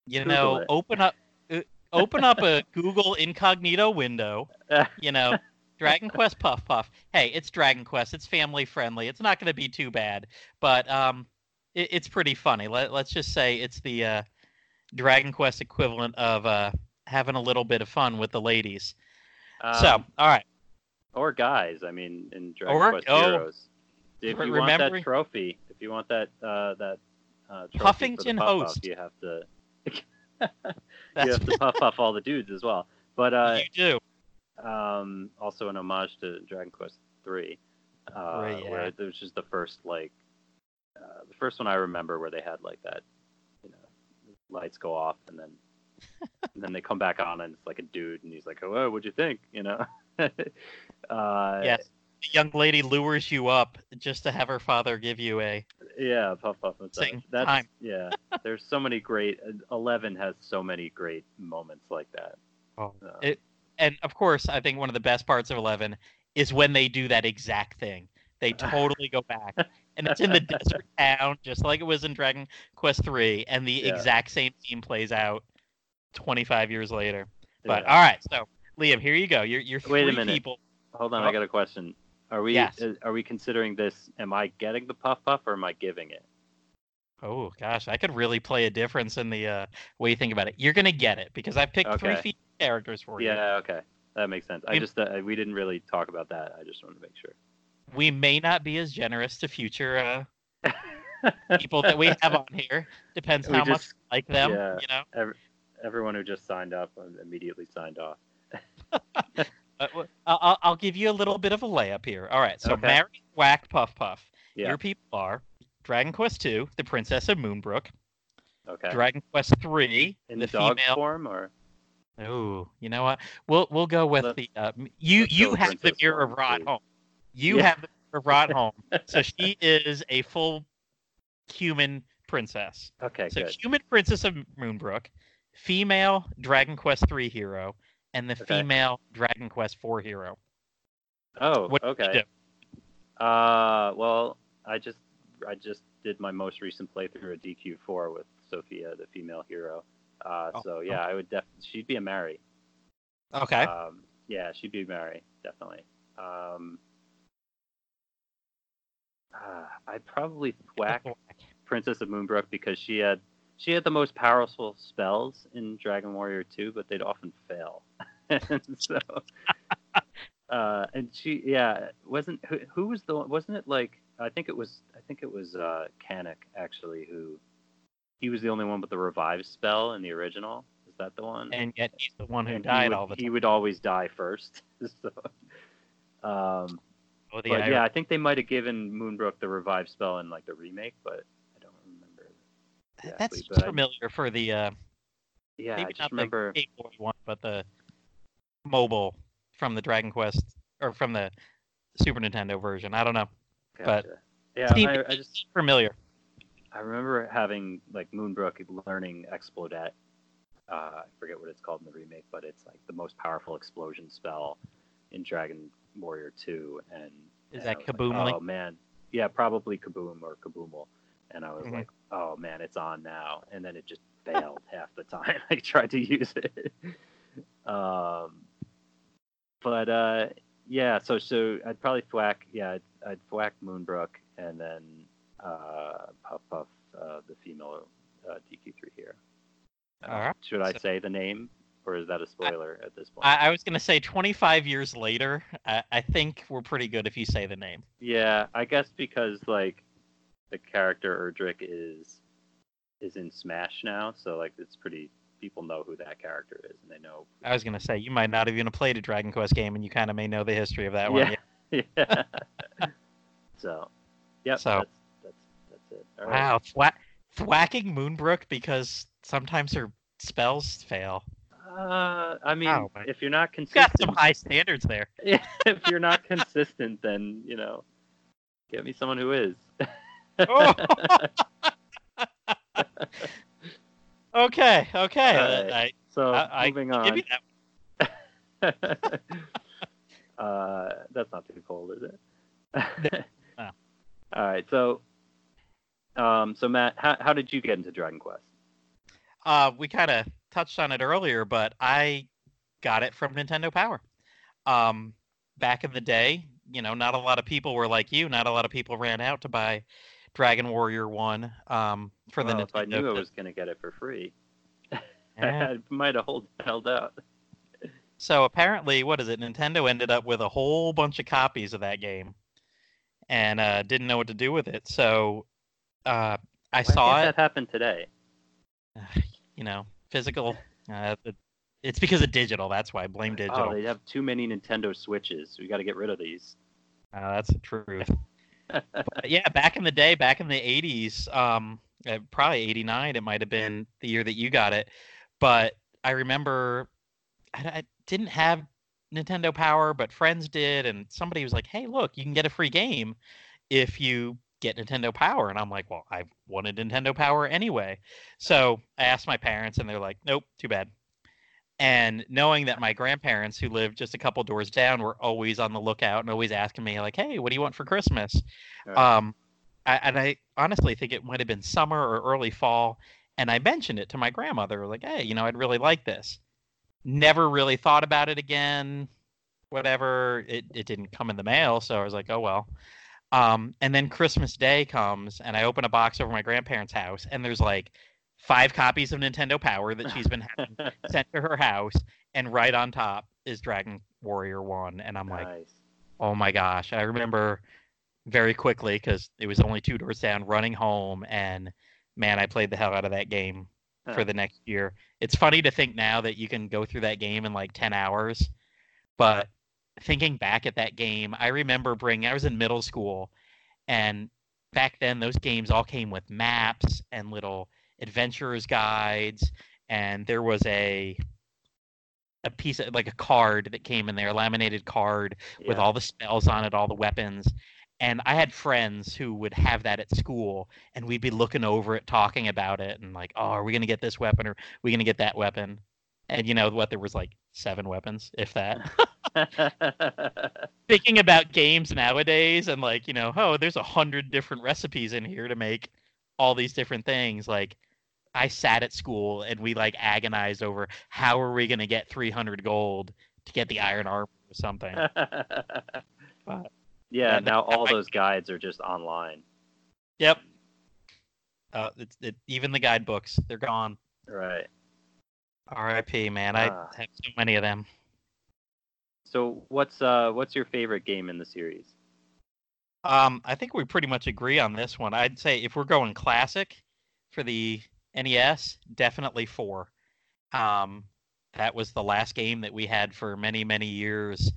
you Google know, it. open up uh, open up a [laughs] Google incognito window. [laughs] You know, Dragon Quest Puff Puff. Hey, it's Dragon Quest. It's family friendly. It's not going to be too bad, but um, it, it's pretty funny. Let, let's just say it's the uh, Dragon Quest equivalent of uh, having a little bit of fun with the ladies. Um, so, all right. or guys, I mean, in Dragon Or- Quest oh. Heroes. If you want that trophy, if you want that uh, that uh, trophy for the Puffington puff host. you have to [laughs] you have to puff puff all the dudes as well. But uh, you do. um, also an homage to Dragon Quest Three, uh, Right, yeah. where there was just the first like uh, the first one I remember where they had like that, you know, lights go off and then and [laughs] then they come back on and it's like a dude and he's like, "Oh, what'd you think?" You know. [laughs] uh, Yes. The young lady lures you up just to have her father give you a. Yeah, puff puff. Same That's time. yeah. There's so many great. Eleven has so many great moments like that. Oh. Uh, It- And of course, I think one of the best parts of Eleven is when they do that exact thing. They [laughs] totally go back, and it's in the desert [laughs] town, just like it was in Dragon Quest Three, and the Yeah. exact same scene plays out 25 years later. But yeah. all right, so Liam, here you go. You're you're Wait a minute. people. hold on, oh. I got a question. Are we Yes. uh, are we considering this? Am I getting the puff puff or am I giving it? Oh gosh, I could really play a difference in the uh, way you think about it. You're gonna get it because I picked three Okay. female characters for you. Yeah, okay, that makes sense. I just uh, we didn't really talk about that. I just wanted to make sure. We may not be as generous to future uh, [laughs] people that we have on here. Depends We how much just- we like them. yeah. You know. Everyone who just signed up uh, immediately signed off. [laughs] W- I'll, I'll- I'll give you a little bit of a layup here. All right. So Okay. Mary Whack Puff Puff. Yeah. Your people are Dragon Quest II, the Princess of Moonbrooke. Okay. Dragon Quest III, In the dog female. form or Oh, you know what? We'll we'll go with Let's- the uh, you you have the mirror of Rod home. You Yeah. have the mirror of Rod home. So [laughs] she is a full human princess. okay, So good. human princess of Moonbrooke, female Dragon Quest III hero, and the Okay. female Dragon Quest IV hero. Oh, What okay. Uh, well, I just I just did my most recent playthrough of DQ4 with Sophia, the female hero. Uh, Oh, so yeah, I would definitely she'd be a Mary. Okay. Um, yeah, she'd be Mary, definitely. Um, uh, I'd probably thwack Princess of Moonbrooke because she had she had the most powerful spells in Dragon Warrior 2, but they'd often fail. [laughs] and so [laughs] uh and she yeah, wasn't who, who was the one wasn't it like I think it was I think it was uh Cannock actually who he was the only one with the revive spell in the original. Is that the one? and yet he's the one who And died would, all the He would always die first. [laughs] so um Oh, the but yeah, I think they might have given Moonbrooke the revive spell in like the remake, but I don't remember. That's exactly, but I- familiar for the uh, Yeah, I maybe not remember. the Game Boy one, but the mobile from the Dragon Quest or from the Super Nintendo version. I don't know. but- yeah, Steve, I, I just familiar. I remember having like Moonbrooke learning Explodet. Uh, I forget what it's called in the remake, but it's like the most powerful explosion spell in Dragon Warrior 2. And Is and that I was like, oh man, yeah, probably Kaboom or Kaboomal. And I was Mhm. like, oh man, it's on now. And then it just failed [laughs] half the time I tried to use it. [laughs] um, but uh, yeah, so so I'd probably thwack, yeah, I'd, I'd thwack Moonbrooke and then uh, Puff Puff, uh, the female uh, DQ3 here. Uh, All right. Should I So- say the name, or is that a spoiler at this point? I, I was gonna say 25 years later. I, I think we're pretty good if you say the name. Yeah, I guess because like the character Erdrick is is in Smash now, so like it's pretty people know who that character is and they know. I was gonna say you might not have even played a Dragon Quest game, and you kind of may know the history of that one. Yeah. yeah. [laughs] [laughs] so, yep. So- that's that's that's it. All right. Wow, thwa- thwacking Moonbrooke because sometimes her spells fail. Uh, I mean, man. if you're not You've got consistent, some high standards there. [laughs] if you're not consistent, then you know, get me someone who is. [laughs] Okay, okay. All uh, right. I, so I, I moving give on. that. [laughs] [laughs] uh, that's not too cold, is it? No. All right. So, um, so Matt, how, how did you get into Dragon Quest? Uh, we kind of touched on it earlier, but I got it from Nintendo Power. Um, back in the day, you know, not a lot of people were like you. Not a lot of people ran out to buy Dragon Warrior One um, for well, the if I knew I was going to get it for free. [laughs] Yeah. I might have held out. So apparently, what is it? Nintendo ended up with a whole bunch of copies of that game, and uh, didn't know what to do with it. So uh, I Why saw it. that happened today? [sighs] You know, physical. Uh, it- it's because of digital. That's why. I blame digital. Oh, they have too many Nintendo Switches. We got to get rid of these. Uh, that's the truth. But yeah, back in the day, back in the '80s, um, uh, probably '89, it might have been the year that you got it. But I remember I, I didn't have Nintendo Power, but friends did, and somebody was like, "Hey, look, you can get a free game if you get Nintendo Power." And I'm like, "Well, I wanted Nintendo Power anyway." So I asked my parents, and they're like, "Nope, too bad." And knowing that my grandparents, who lived just a couple doors down, were always on the lookout and always asking me, like, "Hey, what do you want for Christmas?" Right. Um, I, and I honestly think it might have been summer or early fall, and I mentioned it to my grandmother, like, "Hey, you know, I'd really like this." Never really thought about it again. Whatever, it it didn't come in the mail, so I was like, "Oh well." Um, and then Christmas Day comes, and I open a box over my grandparents' house, and there's like five copies of Nintendo Power that she's been having [laughs] sent to her house, and right on top is Dragon Warrior One, and I'm like, oh my gosh! I remember very quickly because it was only two doors down, running home, and man, I played the hell out of that game for the next year. It's funny to think now that you can go through that game in like ten hours, but thinking back at that game, I remember bringing. I was in middle school, and back then those games all came with maps and little adventurers guides, and there was a a piece of like a card that came in there, a laminated card with all the spells on it, all the weapons. And I had friends who would have that at school, and we'd be looking over it, talking about it, and like, oh, are we gonna get this weapon or are we gonna get that weapon? And you know what? There was like seven weapons, if that. [laughs] Thinking about games nowadays, and like, you know, oh, there's a hundred different recipes in here to make all these different things. Like, I sat at school and we like agonized over how are we gonna get 300 gold to get the iron armor or something. [laughs] But- yeah, now all might- those guides are just online. Yep. Uh, it's it, even the guidebooks, they're gone. Right. R.I.P. Man, I Ah. have so many of them. So what's uh what's your favorite game in the series? Um, I think we pretty much agree on this one. I'd say if we're going classic for the NES, definitely four. Um, that was the last game that we had for many many years,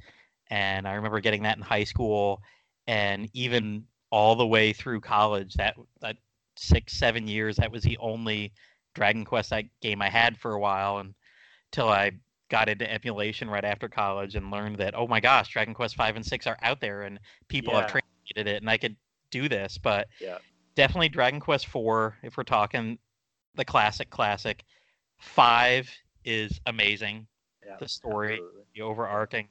and I remember getting that in high school, and even all the way through college. That that six seven years. That was the only Dragon Quest I, game I had for a while, until I got into emulation right after college and learned that oh my gosh, Dragon Quest five and six are out there, and people have Yeah. translated it, and I could do this. But Yeah. definitely Dragon Quest four. If we're talking the classic, classic, five is amazing. Yeah. The story, absolutely. the overarching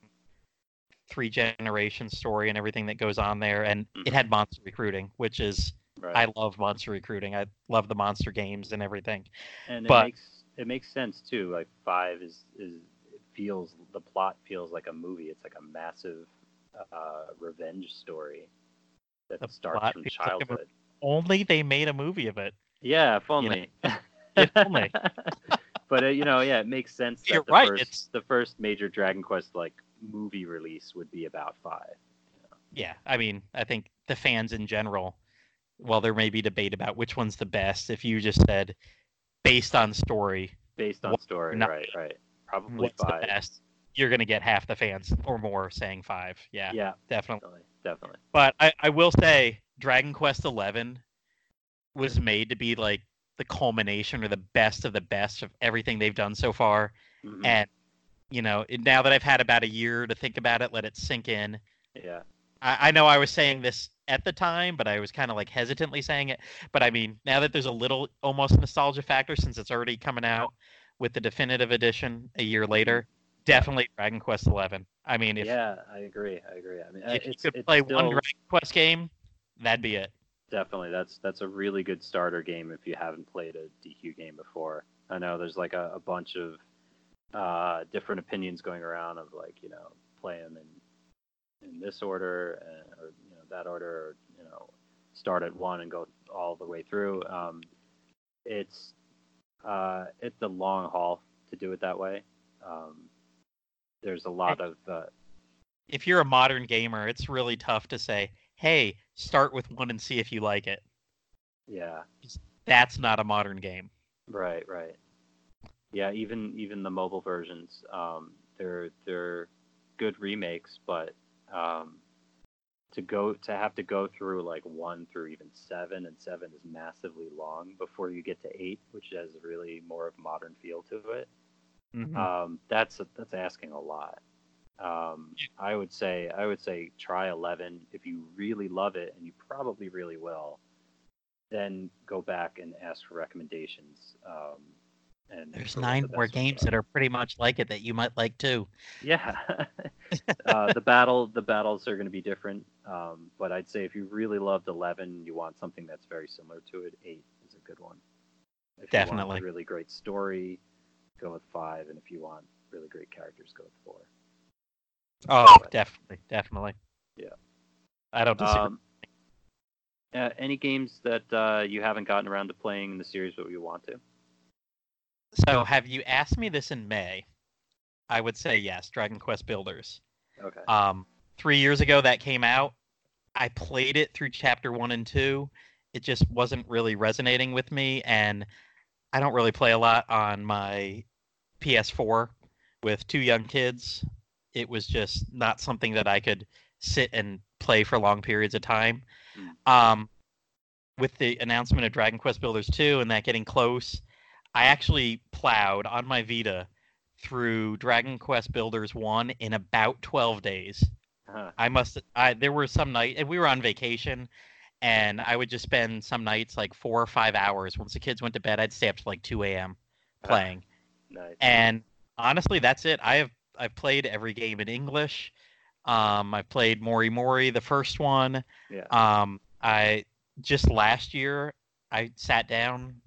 three generation story, and everything that goes on there, and Mhm. it had monster recruiting, which is Right. I love monster recruiting. I love the monster games and everything. and but- it makes it makes sense too. Like five is is it feels the plot feels like a movie. It's like a massive uh, revenge story that starts from feels like childhood. Only they made a movie of it. Yeah, if know, only. [laughs] if only. but uh, you know, yeah, it makes sense. That You're the right, First, it's- the first major Dragon Quest like movie release would be about five. Yeah, I mean, I think the fans in general, well, there may be debate about which one's the best. If you just said based on story, Based on story, not- right? Right. Probably what's five. the best, you're gonna get half the fans or more saying five. Yeah, Yeah, definitely. definitely, definitely. But I, I will say, Dragon Quest Eleven was made to be like the culmination or the best of the best of everything they've done so far. Mhm. And you know, now that I've had about a year to think about it, let it sink in. yeah, I, I know I was saying this at the time, but I was kind of like hesitantly saying it. But I mean, now that there's a little almost nostalgia factor since it's already coming out with the definitive edition a year later, definitely Dragon Quest Eleven. I mean, if yeah, I agree. I agree. I mean, uh, if you could play still, one Dragon Quest game, that'd be it. Definitely that's that's a really good starter game if you haven't played a DQ game before. I know there's like a, a bunch of uh, different opinions going around of like you know play them in in this order and, or you know that order or you know start at one and go all the way through. Um, it's uh, it's a long haul to do it that way. Um, there's a lot of uh, If you're a modern gamer, it's really tough to say, "Hey, start with one and see if you like it." yeah, That's not a modern game. right, right. Yeah, even even the mobile versions, um, they're they're good remakes, but um, to go to have to go through like one through even seven, and seven is massively long before you get to eight, which has really more of modern feel to it. Mhm. um, that's that's asking a lot. Um, I would say I would say try eleven if you really love it, and you probably really will. Then go back and ask for recommendations. Um, and There's nine the more games that are pretty much like it that you might like too. Yeah, [laughs] uh, the [laughs] battle the battles are going to be different, um, but I'd say if you really loved eleven, you want something that's very similar to it. Eight is a good one. If you Definitely. want a really great story, go with five, and if you want really great characters, go with four. Oh, definitely, definitely. Yeah. I don't disagree. Um, uh, any games that uh, you haven't gotten around to playing in the series but you want to? so, have you asked me this in May? I would say yes. Dragon Quest Builders. Okay. Um, three years ago that came out. I played it through chapter one and two. It just wasn't really resonating with me, and I don't really play a lot on my PS4 with two young kids. It was just not something that I could sit and play for long periods of time. Mm. Um, with the announcement of Dragon Quest Builders 2 and that getting close, I actually plowed on my Vita through Dragon Quest Builders 1 in about 12 days. Huh. I must I there were some night and we were on vacation and I would just spend some nights like four or five hours. Once the kids went to bed, I'd stay up to like two AM playing. Nice. And honestly, that's it. I have I've played every game in English. Um, I've played Mori Mori, the first one. yeah. Um, I just last year I sat down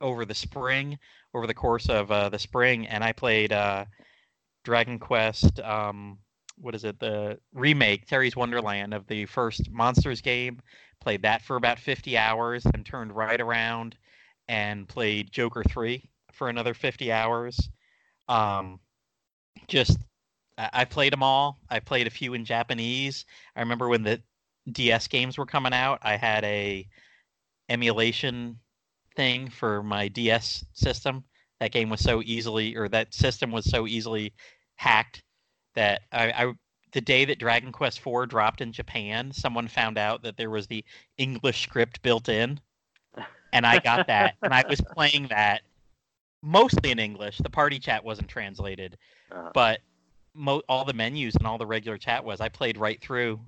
over the spring, over the course of uh, the spring, and I played uh, Dragon Quest. Um, what is it? The remake, Terry's Wonderland of the first Monsters game. Played that for about 50 hours, and turned right around and played Joker 3 for another 50 hours. Um, just I played them all. I played a few in Japanese. I remember when the DS games were coming out, I had a emulation thing for my DS system. That game was so easily, or that system was so easily hacked that I, I the day that Dragon Quest IV dropped in Japan, someone found out that there was the English script built in, and I got that, and I was playing that mostly in English. The party chat wasn't translated, Uh, but mo- all the menus and all the regular chat was I played right through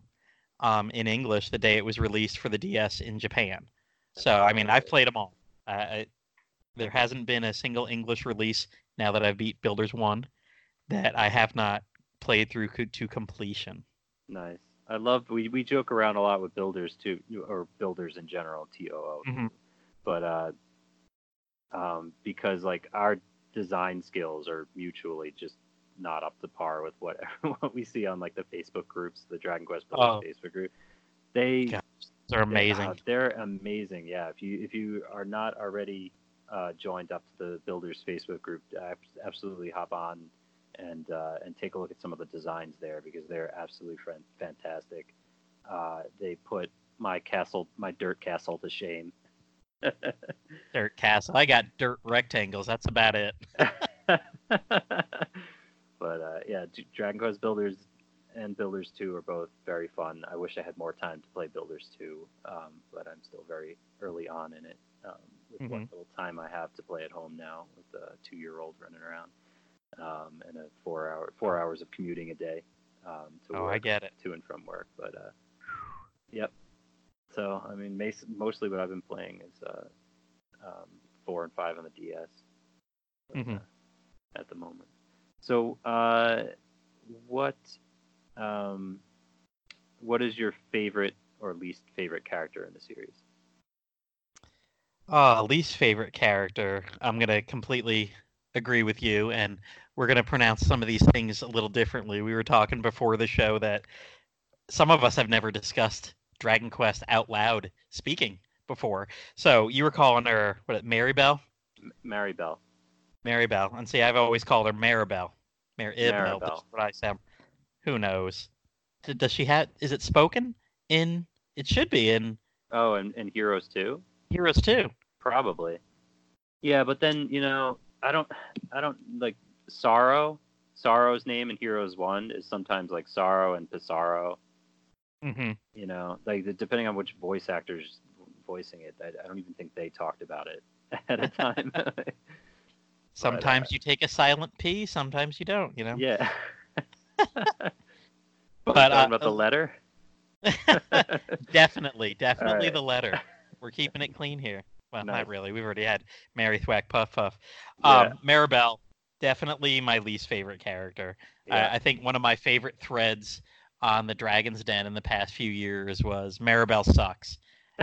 um, in English the day it was released for the DS in Japan. So I mean, I've played them all. Uh, I, there hasn't been a single English release now that I've beat Builders One that I have not played through co- to completion. nice. I love we, we joke around a lot with builders too, or builders in general, T O O. Mhm. But uh, um, because like our design skills are mutually just not up to par with what [laughs] what we see on like the Facebook groups, the Dragon Quest Builders Oh. Facebook group. They They're amazing. Yeah, they're amazing. Yeah, if you if you are not already uh, joined up to the Builders Facebook group, absolutely hop on and uh, and take a look at some of the designs there because they're absolutely fantastic. Uh, they put my castle, my dirt castle, to shame. Dirt castle. I got dirt rectangles. That's about it. [laughs] but uh, yeah, Dragon Quest Builders and Builders 2 are both very fun. I wish I had more time to play Builders 2, um, but I'm still very early on in it. Um, with what Mhm. little time I have to play at home now, with a two-year-old running around, um, and a four-hour four hours of commuting a day um, to Oh, work, I get it. to and from work. But uh, yep. So I mean, mostly what I've been playing is uh, um, four and five on the DS but, Mhm. uh, at the moment. So, uh, what um, what is your favorite or least favorite character in the series? Uh, least favorite character. I'm gonna completely agree with you, and we're gonna pronounce some of these things a little differently. We were talking before the show that some of us have never discussed Dragon Quest out loud speaking before. So you were calling her what? Mary Bell? Mary Bell, Mary Bell. And see, I've always called her Maribel. Maribel. Maribel. That's what I sound. Who knows? Does she have? Is it spoken in? It should be in Oh, and, and Heroes too. Heroes too. Probably. Yeah, but then you know, I don't, I don't like Psaro. Psaro's name in Heroes One is sometimes like Sorrow and Pissarro. Hmm You know, like the, depending on which voice actors voicing it, I, I don't even think they talked about it [laughs] at a time. [laughs] Sometimes you take a silent P. Sometimes you don't. You know. yeah. [laughs] But, uh, about the letter. definitely, definitely right. the letter. We're keeping it clean here. Well, Nice. not really. We've already had Mary Thwack Puff Puff. Yeah. Um, Maribel, definitely my least favorite character. Yeah. I, I think one of my favorite threads on the Dragon's Den in the past few years was Maribel sucks.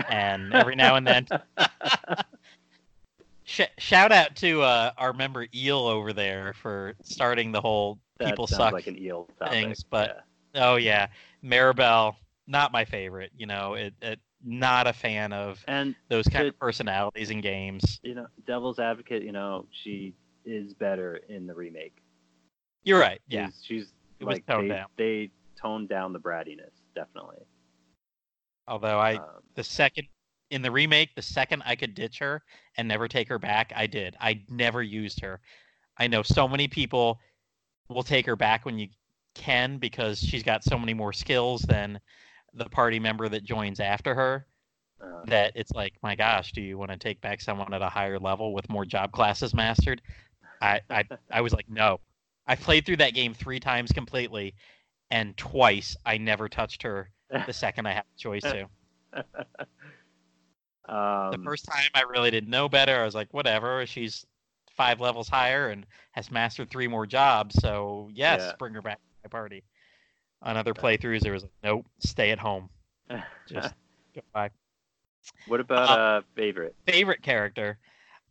And every now and then, [laughs] sh- shout out to uh, our member Eel over there for starting the whole that people suck like an eel topic. things, but- Oh yeah, Maribel, not my favorite. You know, it, it not a fan of and those kind of personalities in games. you know, Devil's Advocate. You know, she is better in the remake. You're right. Yeah, She's, she's It was like toned they, down. they toned down the brattiness definitely. although I Um, the second in the remake, the second I could ditch her and never take her back, I did. I never used her. I know so many people will take her back when you can because she's got so many more skills than the party member that joins after her. uh, that it's like, my gosh, do you want to take back someone at a higher level with more job classes mastered? I I, I was like, no. I played through that game three times completely, and twice I never touched her the [laughs] second I had the choice to. [laughs] um, The first time I really didn't know better. I was like, whatever. She's five levels higher and has mastered three more jobs, so yes, Yeah. bring her back to my party. On other playthroughs, there was like, nope, stay at home. Just [laughs] goodbye. what about uh, uh, favorite? favorite character.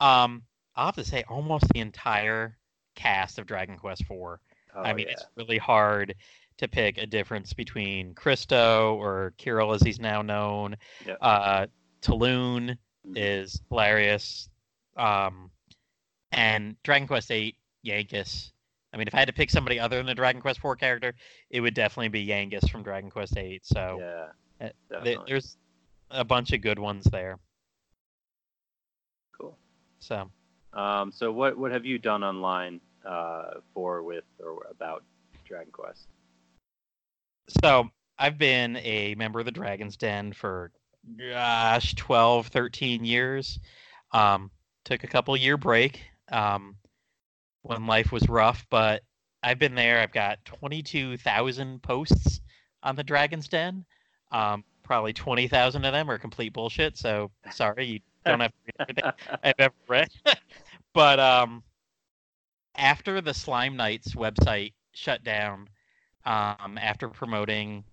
Um, I'll have to say almost the entire cast of Dragon Quest IV. Oh, I mean, yeah. it's really hard to pick a difference between Cristo or Kiryl, as he's now known. Yep. Uh, Taloon Mhm. is hilarious. Um, and Dragon Quest VIII, Yangus. I mean, if I had to pick somebody other than the Dragon Quest IV character, it would definitely be Yangus from Dragon Quest VIII. So yeah, uh, th- there's a bunch of good ones there. cool. So. Um, so what what have you done online uh, for with or about Dragon Quest? So I've been a member of the Dragon's Den for gosh, 12, 13 years. Um, took a couple year break um, when life was rough, but I've been there. I've got 22,000 posts on the Dragon's Den. Um, probably 20,000 of them are complete bullshit. So sorry, you don't have to read everything [laughs] I've ever read. [laughs] but um, after the Slime Knights website shut down, um, after promoting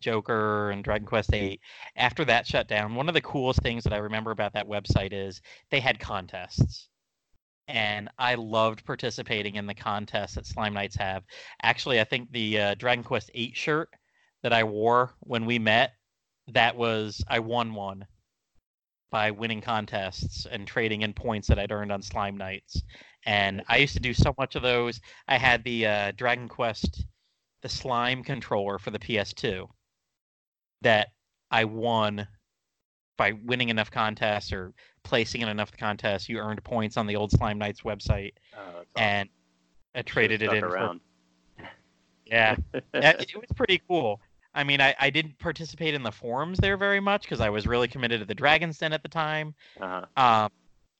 Joker and Dragon Quest VIII, after that shut down, one of the coolest things that I remember about that website is they had contests. And I loved participating in the contests that Slime Knights have. Actually, I think the uh, Dragon Quest VIII shirt that I wore when we met, that was I won one by winning contests and trading in points that I'd earned on Slime Knights. And I used to do so much of those. I had the uh, Dragon Quest, the Slime controller for the PS2 that I won by winning enough contests or placing in enough contests. You earned points on the old Slime Knights website, Oh, awesome. and I traded it in. For, around. [laughs] yeah, Yeah, [laughs] it was pretty cool. I mean, I, I didn't participate in the forums there very much because I was really committed to the Dragon's Den at the time. uh-huh. Um,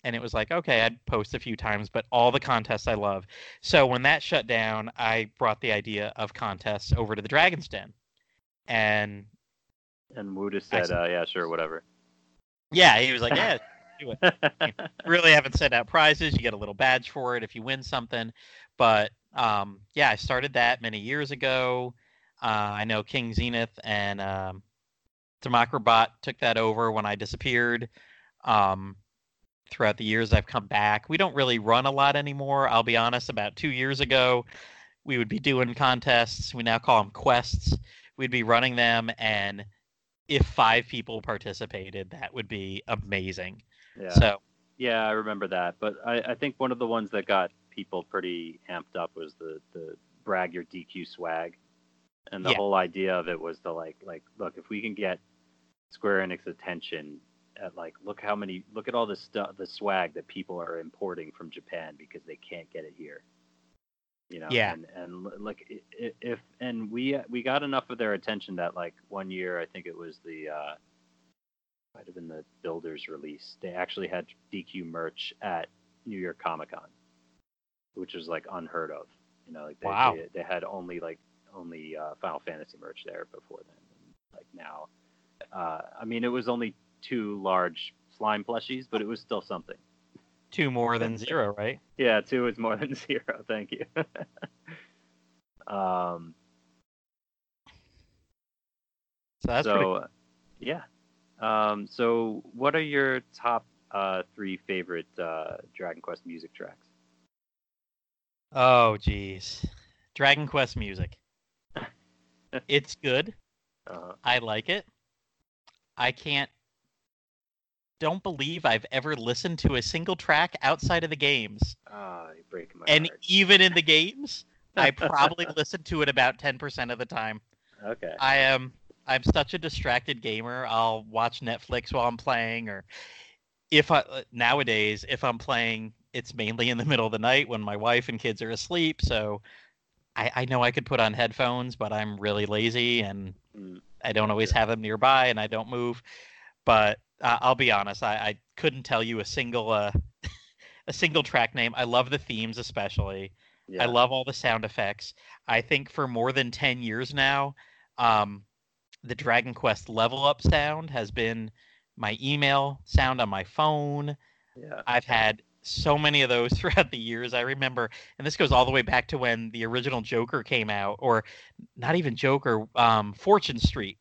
and it was like, okay, I'd post a few times, but all the contests I love. So when that shut down, I brought the idea of contests over to the Dragon's Den. And And Wu just said, uh, "Yeah, sure, whatever." yeah, he was like, yeah, [laughs] you really haven't sent out prizes. You get a little badge for it if you win something. But um, yeah, I started that many years ago. Uh, I know King Zenith and um, Democrobot took that over when I disappeared. Um, throughout the years I've come back, we don't really run a lot anymore. I'll be honest. About two years ago, we would be doing contests. We now call them quests. We'd be running them, and if five people participated, that would be amazing. yeah. So Yeah, I remember that. But I, I think one of the ones that got people pretty amped up was the the brag your DQ swag, and the Yeah. whole idea of it was to like like look if we can get Square Enix attention at like look how many look at all the stuff the swag that people are importing from Japan because they can't get it here. You know, Yeah. and and like if and we we got enough of their attention that like one year I think it was the uh might have been the Builders release. They actually had DQ merch at New York Comic Con, which was like unheard of. You know, like they, Wow. they, they had only like only uh, Final Fantasy merch there before then. And, like now, uh, I mean, it was only two large slime plushies, but it was still something. Two more than zero, right? Yeah, two is more than [laughs] zero. Thank you. [laughs] um, So that's pretty. so, yeah. Um, so, what are your top uh, three favorite uh, Dragon Quest music tracks? Oh, geez. Dragon Quest music. [laughs] it's good. Uh, I like it. I can't. Don't believe I've ever listened to a single track outside of the games. ah, breaking my And heart. even in the games, I probably [laughs] listen to it about 10% of the time. okay. I am I'm such a distracted gamer. I'll watch Netflix while I'm playing or if I nowadays if I'm playing it's mainly in the middle of the night when my wife and kids are asleep, so I, I know I could put on headphones, but I'm really lazy and Mm, I don't always have them nearby and I don't move. But uh, I'll be honest, I, I couldn't tell you a single uh, [laughs] a single track name. I love the themes especially. yeah. I love all the sound effects. I think for more than 10 years now, um, the Dragon Quest level up sound has been my email sound on my phone. yeah. I've had so many of those [laughs] throughout the years. I remember, and this goes all the way back to when the original Joker came out, or not even Joker, um, Fortune Street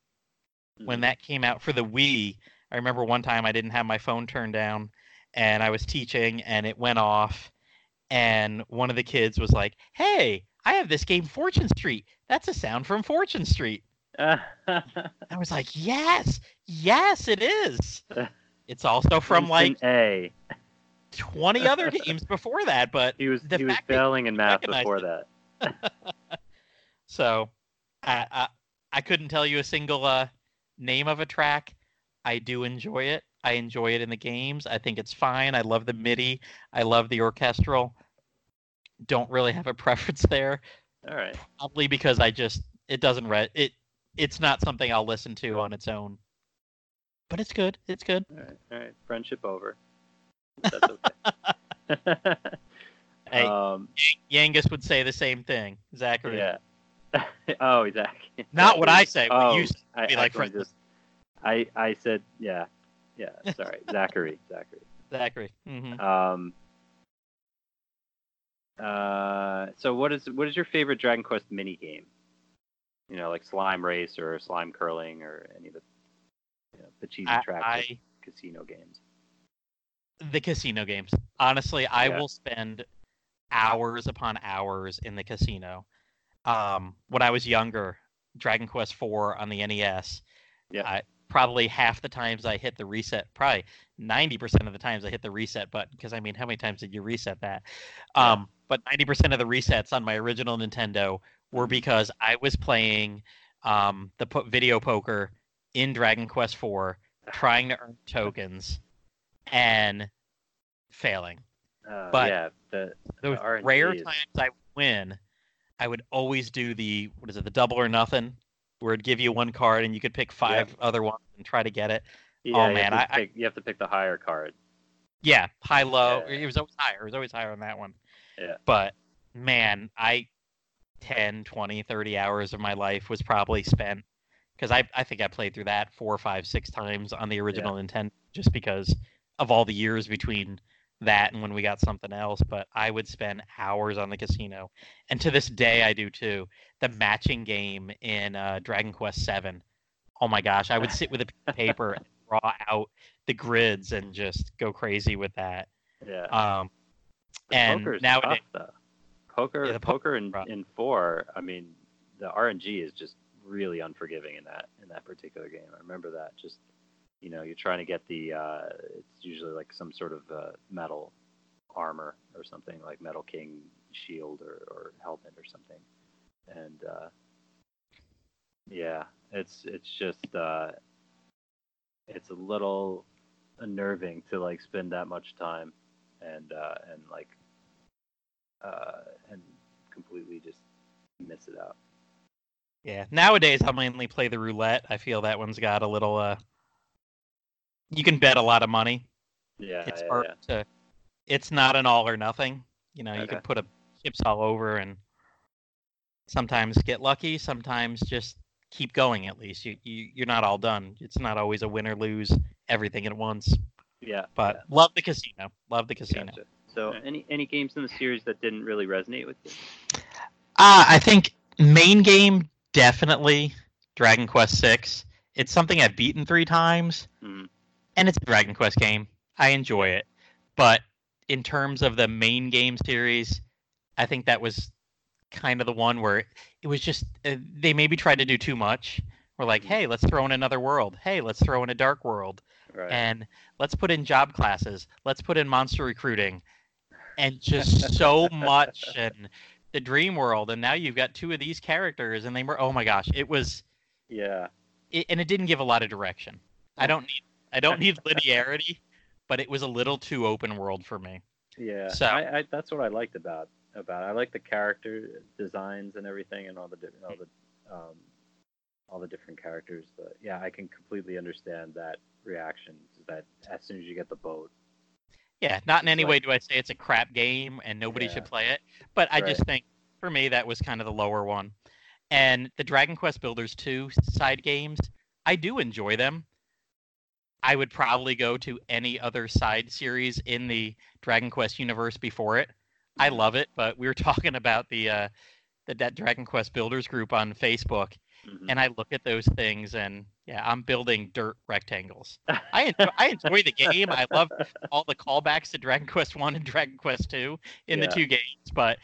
when Mhm. that came out for the Wii. I remember one time I didn't have my phone turned down and I was teaching and it went off and one of the kids was like, "Hey, I have this game Fortune Street. That's a sound from Fortune Street." [laughs] I was like, "Yes. Yes, it is." [laughs] It's also from like A. 20 other games [laughs] before that, but He was he was failing in math before it. that. So, I, I I couldn't tell you a single uh, name of a track. I do enjoy it. I enjoy it in the games. I think it's fine. I love the MIDI. I love the orchestral. Don't really have a [laughs] preference there. All right. Probably because I just it doesn't re- it. It's not something I'll listen to on its own. But it's good. It's good. All right. All right. Friendship over. That's okay. [laughs] [laughs] Hey, um, Yangus would say the same thing. Zachary. yeah. oh, exactly. Not what I say. What Oh, you say. I be like friends. just. I I said yeah, yeah. Sorry, [laughs] Zachary. Zachary. Zachary. hmm Um. Uh. So what is what is your favorite Dragon Quest mini game? You know, like slime race or slime curling or any of the you know, the cheesy I casino games. the casino games. Honestly, I Yeah. will spend hours upon hours in the casino. Um, when I was younger, Dragon Quest IV on the NES. Yeah. I, probably half the times I hit the reset, probably ninety percent of the times I hit the reset button. Because I mean, how many times did you reset that? Um, but ninety percent of the resets on my original Nintendo were Mhm. because I was playing um, the po- video poker in Dragon Quest IV, [sighs] trying to earn [laughs] tokens, and failing. Uh, But- yeah, the Those RNG rare times I win, I would always do the what is it, the double or nothing, where it'd give you one card and you could pick five other ones and try to get it. yeah, Oh, you man, have to I- pick, you have to pick the higher card. Yeah, high low. Yeah. It was always higher. It was always higher on that one. Yeah. But man, I 10, 20, 30 hours of my life was probably spent because I, I think I played through that four, five, six times on the original Nintendo just because of all the years between that and when we got something else. But I would spend hours on the casino. And to this day, I do too. The matching game in uh, Dragon Quest VII. Oh my gosh, I would sit with a piece of paper and [laughs] draw out the grids and just go crazy with that. Yeah. Um, and poker's nowadays- tough, though. Poker, Yeah, the poker in, rough. in four. I mean, the RNG is just really unforgiving in that in that particular game. I remember that. Just you know, you're trying to get the. Uh, it's usually like some sort of uh, metal armor or something like Metal King shield or, or helmet or something, and uh, yeah, it's it's just uh, it's a little unnerving to like spend that much time and uh, and like uh, and completely just miss it out. Yeah. Nowadays, I'll mainly play the roulette. I feel that one's got a little. uh You can bet a lot of money. Yeah, It's yeah, hard yeah. to. It's not an all or nothing. You know, you can put a chips all over and sometimes get lucky. Sometimes just keep going. At least you, you you're not all done. It's not always a win or lose everything at once. yeah. But love the casino. Love the casino. Gotcha. So, any any games in the series that didn't really resonate with you? Uh, I think main game definitely Dragon Quest Six. It's something I've beaten three times, Mhm. And it's a Dragon Quest game. I enjoy it, but in terms of the main game series, I think that was kind of the one where it was just uh, they maybe tried to do too much. We're like, Mhm. hey, let's throw in another world. Hey, let's throw in a dark world, Right. and let's put in job classes. Let's put in monster recruiting, and just [laughs] so much and the dream world and now you've got two of these characters and they were oh my gosh it was yeah. it, and it didn't give a lot of direction i don't need i don't need linearity but it was a little too open world for me Yeah. So- I, I that's what I liked about about. It. I like the character designs and everything and all the all the um, all the different characters. But yeah, I can completely understand that reaction. That as soon as you get the boat. yeah not in any like- way do i say it's a crap game and nobody Yeah. should play it but i Right. just think for me that was kind of the lower one and the dragon quest builders 2 side games i do enjoy them i would probably go to any other side series in the dragon quest universe before it I love it, but we were [laughs] talking about the uh, the that Dragon Quest Builders group on Facebook, Mhm. and I look at those things, and yeah, I'm building dirt rectangles. [laughs] I enjoy, I enjoy the game. I love all the callbacks to Dragon Quest One and Dragon Quest Two in the two games, but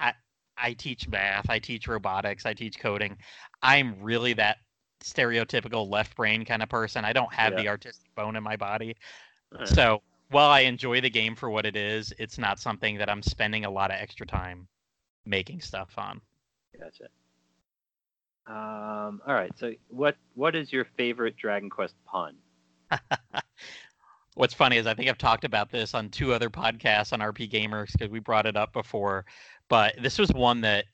I I teach math, I teach robotics, I teach coding. I'm really that stereotypical left brain kind of person. I don't have Yeah. the artistic bone in my body. Alright. So while I enjoy the game for what it is, it's not something that I'm spending a lot of extra time making stuff on. Gotcha. Um, all right. So, what what is your favorite Dragon Quest pun? [laughs] What's funny is I think I've talked about this on two other podcasts on RP Gamers because we brought it up before, but this was one that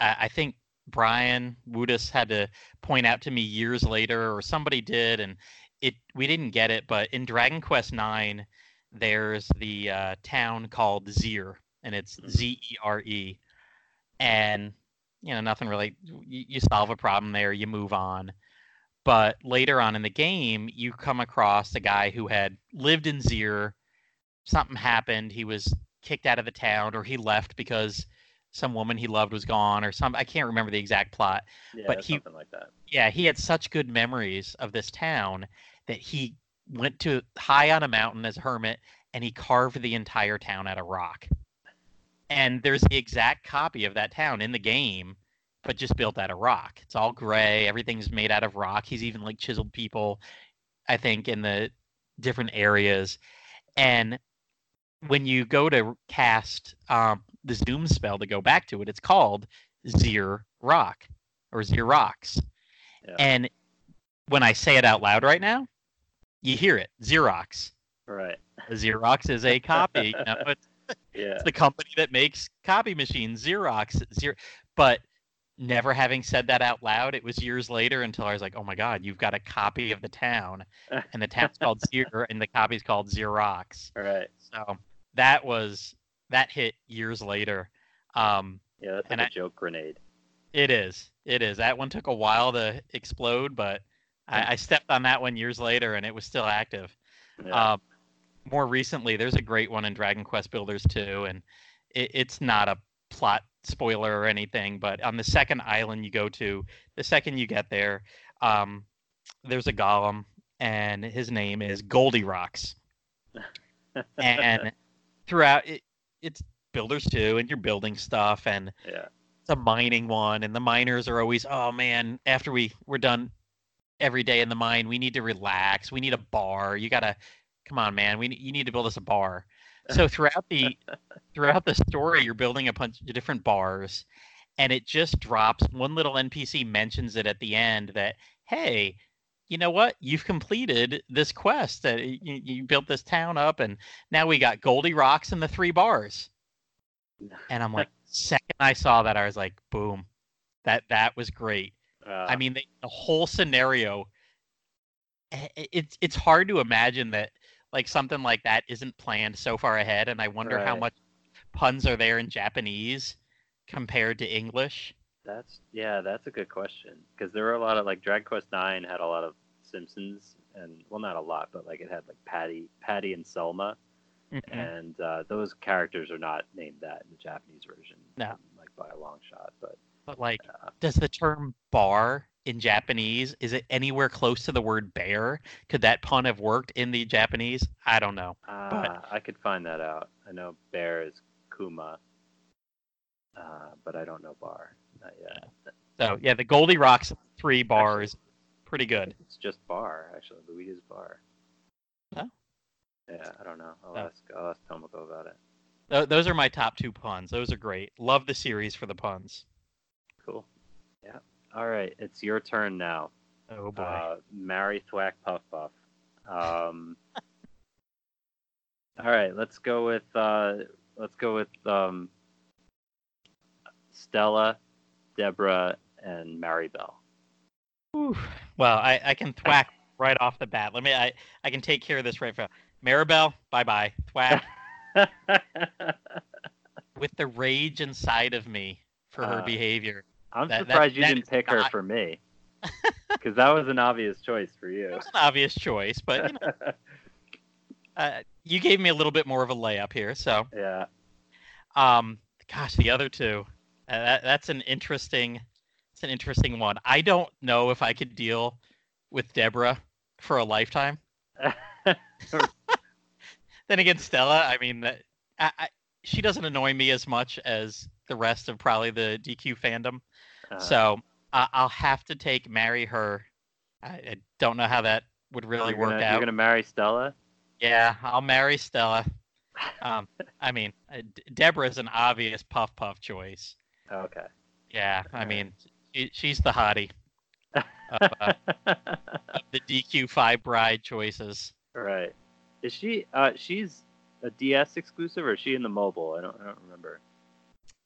I, I think Brian Woodus had to point out to me years later, or somebody did, and it we didn't get it. But in Dragon Quest Nine, there's the uh, town called Zere, and it's Mhm. Z E R E, and you know nothing really. You, you solve a problem there, you move on. But later on in the game, you come across a guy who had lived in Zere. Something happened. He was kicked out of the town, or he left because some woman he loved was gone, or some. I can't remember the exact plot. Yeah, But he- something like that. Yeah, he had such good memories of this town that he went to high on a mountain as a hermit and he carved the entire town out of rock. And there's the exact copy of that town in the game, but just built out of rock. It's all gray, everything's made out of rock. He's even like chiseled people, I think, in the different areas. And when you go to cast um, the zoom spell to go back to it, it's called Zere Rock or Zere Rocks. Yeah. And when I say it out loud right now, you hear it, Xerox. Right. Xerox is a copy. You know, [laughs] it's, Yeah. it's the company that makes copy machines, Xerox. Xer- but never having said that out loud, it was years later until I was like, oh my God, you've got a copy of the town. And the town's called [laughs] Xer, and the copy's called Xerox. Right. So that was, that hit years later. Um, Yeah, that's like And a I- joke grenade. It is. It is. That one took a while to explode, but I, I stepped on that one years later and it was still active. Yeah. Um, more recently, there's a great one in Dragon Quest Builders 2, and it, it's not a plot spoiler or anything, but on the second island you go to, the second you get there, um, there's a golem, and his name is Goldie Rocks. [laughs] And throughout it, it's Builders too, and you're building stuff, and yeah. it's a mining one, and the miners are always, oh man, after we we're done every day in the mine. We need to relax. We need a bar. You gotta, come on, man. We you need to build us a bar. So [laughs] throughout the throughout the story, you're building a bunch of different bars, and it just drops. One little NPC mentions it at the end that, hey, you know what? You've completed this quest. That you, you built this town up, and now we got Goldie Rocks and the three bars. And I'm like, [laughs] second I saw that, I was like, boom, that that was great. Uh, I mean, the, the whole scenario. i- i- It's it's hard to imagine that like something like that isn't planned so far ahead, and I wonder how much puns are there in Japanese compared to English. That's yeah, that's a good question because there were a lot of like Dragon Quest Nine had a lot of Simpsons and well, not a lot, but like it had like Patty, Patty and Selma, Mhm. and uh, those characters are not named that in the Japanese version. No. like by a long shot. But But like, uh, does the term bar in Japanese is it anywhere close to the word bear? Could that pun have worked in the Japanese? I don't know. uh, I could find that out. I know bear is Kuma, uh, but I don't know bar. Not yet. So yeah, the Goldie Rocks three bars, pretty good. It's just bar actually. Luida's bar. Oh. Yeah, I don't know. I'll Oh. ask. I'll ask Tomoko about it. Tho- Those are my top two puns. Those are great. Love the series for the puns. Cool. Yeah. All right, it's your turn now. Oh boy. Uh, marry Thwack Puff Puff. Um, [laughs] all right, let's go with uh, let's go with um, Stella, Debora, and Maribel. Well, I, I can thwack right off the bat. Let me. I, I can take care of this right now. Maribel, bye bye. Thwack [laughs] with the rage inside of me for her Uh, behavior. I'm That- that- surprised you that didn't pick her for me, [laughs] because that was an obvious choice for you. It was an obvious choice, but you, know, [laughs] uh, you gave me a little bit more of a layup here. So, yeah. um, gosh, the other two, uh, that, that's an interesting, it's an interesting one. I don't know if I could deal with Debora for a lifetime. [laughs] Then again, Stella, I mean, that- I, I, she doesn't annoy me as much as the rest of probably the DQ fandom. Uh, so uh, I'll have to take marry her. I, I don't know how that would really you're work gonna, out. You're gonna marry Stella. Yeah, I'll marry Stella. [laughs] Um, I mean, uh, D- Debora's an obvious puff puff choice. Okay. Yeah, I mean, she, she's the hottie [laughs] of, uh, of the DQ five bride choices. right. Is she? Uh, she's a DS exclusive, or is she in the mobile? I don't. I don't remember.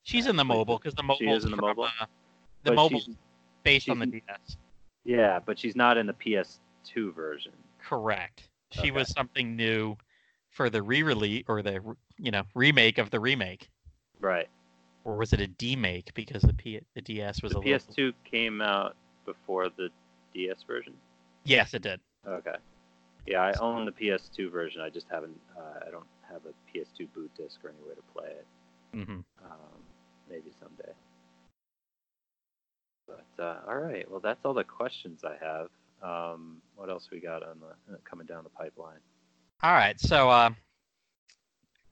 She's in the mobile because the mobile she is in the mobile? Uh, the mobile based on the DS. Yeah, but she's not in the PS2 version. Correct. She Okay. was something new for the re-release or the you know remake of the remake, Right. Or was it a demake because the P- the DS was The a. PS2 came out before the DS version. Yes, it did. Okay. Yeah, I own the PS2 version. I just haven't. Uh, I don't have a PS2 boot disc or any way to play it. hmm Um, maybe someday. But uh, all right. Well, that's all the questions I have. Um, what else we got on the uh, coming down the pipeline? All right. So, uh,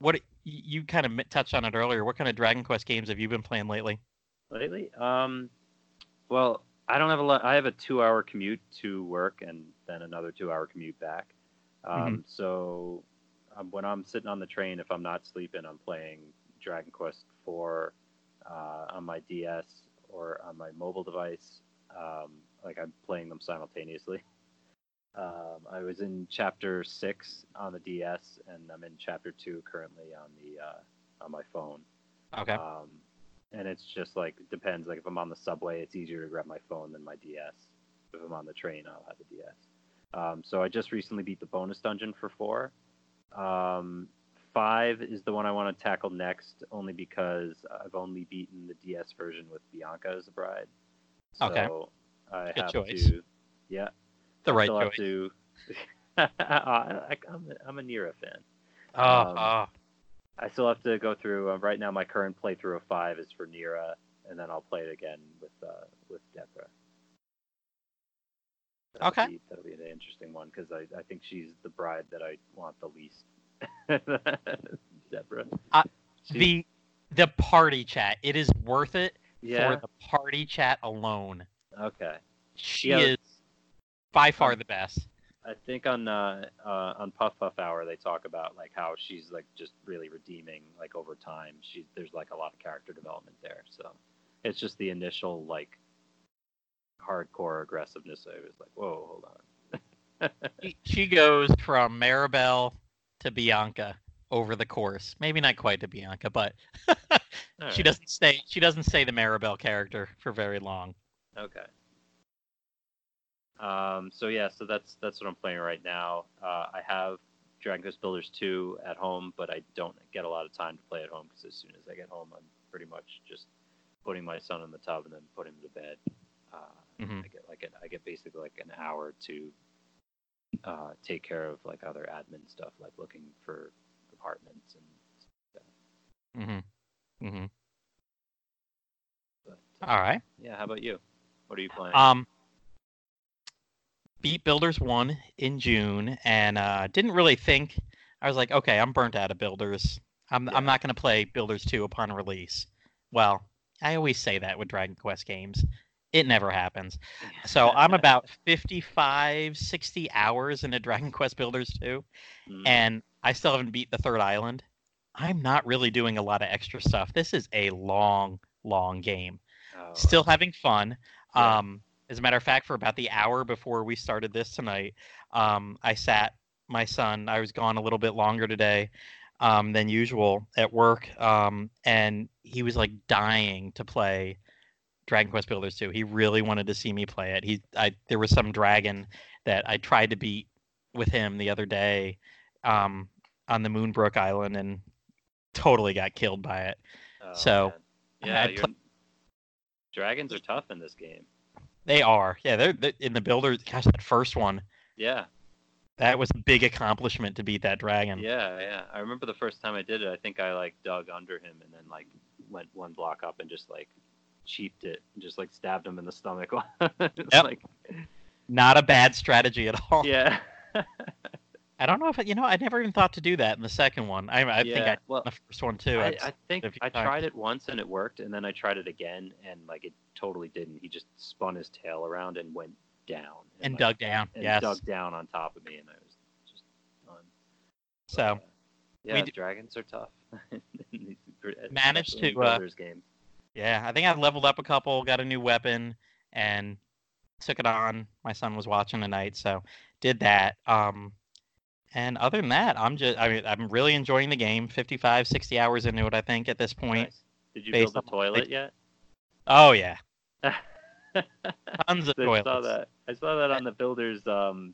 what you kind of touched on it earlier. What kind of Dragon Quest games have you been playing lately? lately? Um, well, I don't have a lot. I have a two-hour commute to work and then another two-hour commute back. Um, So um, when I'm sitting on the train, if I'm not sleeping, I'm playing Dragon Quest IV uh, on my DS or on my mobile device. Um, like I'm playing them simultaneously. Um, I was in chapter six on the DS, and I'm in chapter two currently on the uh, on my phone. Okay. Um, and it's just like depends. Like if I'm on the subway, it's easier to grab my phone than my DS. If I'm on the train, I'll have the DS. Um, so I just recently beat the bonus dungeon for four. Um, five is the one I want to tackle next, only because I've only beaten the DS version with Bianca as a bride. So Okay. I Good have choice. to. Yeah. The right choice. to. [laughs] I, I'm, a, I'm a Nera fan. Oh, um, oh, I still have to go through. Uh, right now, my current playthrough of five is for Nera, and then I'll play it again with uh, with Debora. That'll Okay. Be, that'll be an interesting one because I, I think she's the bride that I want the least. [laughs] Debora. Uh, the the party chat. It is worth it yeah. for the party chat alone. Okay. She Yeah, is by far Um, the best. I think on uh, uh, on Puff Puff Hour they talk about like how she's like just really redeeming like over time. She there's like a lot of character development there. So it's just the initial like hardcore aggressiveness. I was like, whoa, hold on. She- She goes from Maribel to Bianca over the course. Maybe not quite to Bianca, but [laughs] she right. doesn't stay. She doesn't stay the Maribel character for very long. Okay. Um, so yeah, so that's that's what I'm playing right now. Uh, I have Dragon Quest Builders 2 at home, but I don't get a lot of time to play at home because as soon as I get home, I'm pretty much just putting my son in the tub and then putting him to bed. Uh, hmm I get like an, I get basically like an hour to uh, take care of like other admin stuff, like looking for apartments and. Stuff. But, uh, All right. yeah, how about you? What are you playing? Um, beat Builders one in June, and uh, didn't really think. I was like, okay, I'm burnt out of Builders. I'm I'm not going to play Builders two upon release. Well, I always say that with Dragon Quest games. It never happens. So I'm about 55, 60 hours into Dragon [laughs] Quest Builders 2, Mm, and I still haven't beat the third island. I'm not really doing a lot of extra stuff. This is a long, long game oh, still having fun. Yeah. Um, as a matter of fact, for about the hour before we started this tonight, um, I sat my son. I was gone a little bit longer today um, than usual at work, um, and he was like dying to play Dragon Quest Builders 2. He really wanted to see me play it. He, I, there was some dragon that I tried to beat with him the other day um, on the Moonbrooke Island, and totally got killed by it. Oh, So, man. yeah, dragons are tough in this game. They are. Yeah, they're, they in the builder. Gosh, that first one, Yeah, that was a big accomplishment to beat that dragon. yeah, yeah. I remember the first time I did it. I think I like dug under him and then like went one block up and just like cheaped it, and just like stabbed him in the stomach. [laughs] It's Yep. like, Not a bad strategy at all. yeah, [laughs] I don't know if you know. I never even thought to do that in the second one. I, I think I well, the first one too. I, I've- I think I times. tried it once and it worked, and then I tried it again and like it totally didn't. He just spun his tail around and went down and like, dug down. and yes. dug down on top of me, and I was just done. But, So uh, yeah, d- dragons are tough. [laughs] Managed to, uh, games. yeah, I think I leveled up a couple, got a new weapon, and took it on. My son was watching tonight, so did that. Um, and other than that, I'm just. I mean, I'm really enjoying the game. 55, 60 hours into it, I think, at this point. Nice. Did you build the toilet they- yet? Oh yeah, I [laughs] tons of toilets. saw that. I saw that on [laughs] the builders. Um,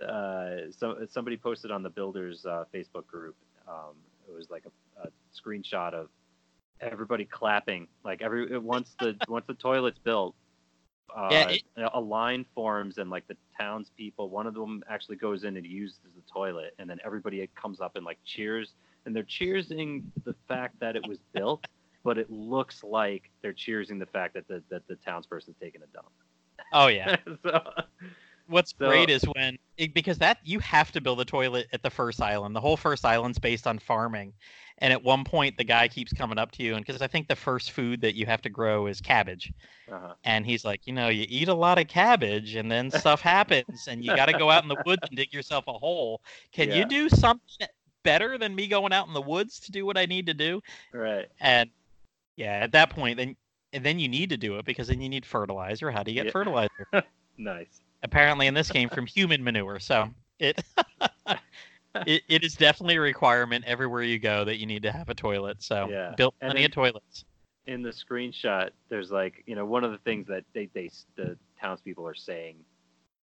uh, so somebody posted on the builders uh, Facebook group. Um, it was like a, a screenshot of everybody clapping. Like every once the once the toilet's built, uh, Yeah, it- a line forms and like the townspeople. One of them actually goes in and uses the toilet, and then everybody comes up and like cheers, and they're cheersing the fact that it was built. But it looks like they're cheersing the fact that the that the townsperson's taking a dump. Oh yeah. [laughs] so, What's So- great is when it, because that you have to build a toilet at the first island. The whole first island's based on farming, and at one point the guy keeps coming up to you, and because I think the first food that you have to grow is cabbage, uh-huh. and he's like, you know, you eat a lot of cabbage, and then stuff happens, and you got to go out in the woods and dig yourself a hole. Can Yeah. you do something better than me going out in the woods to do what I need to do? right. And yeah, at that point, then and then you need to do it because then you need fertilizer. How do you get Yeah. fertilizer? [laughs] Nice. Apparently in this game from human manure. So it, [laughs] it it is definitely a requirement everywhere you go that you need to have a toilet. So Yeah. built plenty then- of toilets. In the screenshot, there's like you know one of the things that they they the townspeople are saying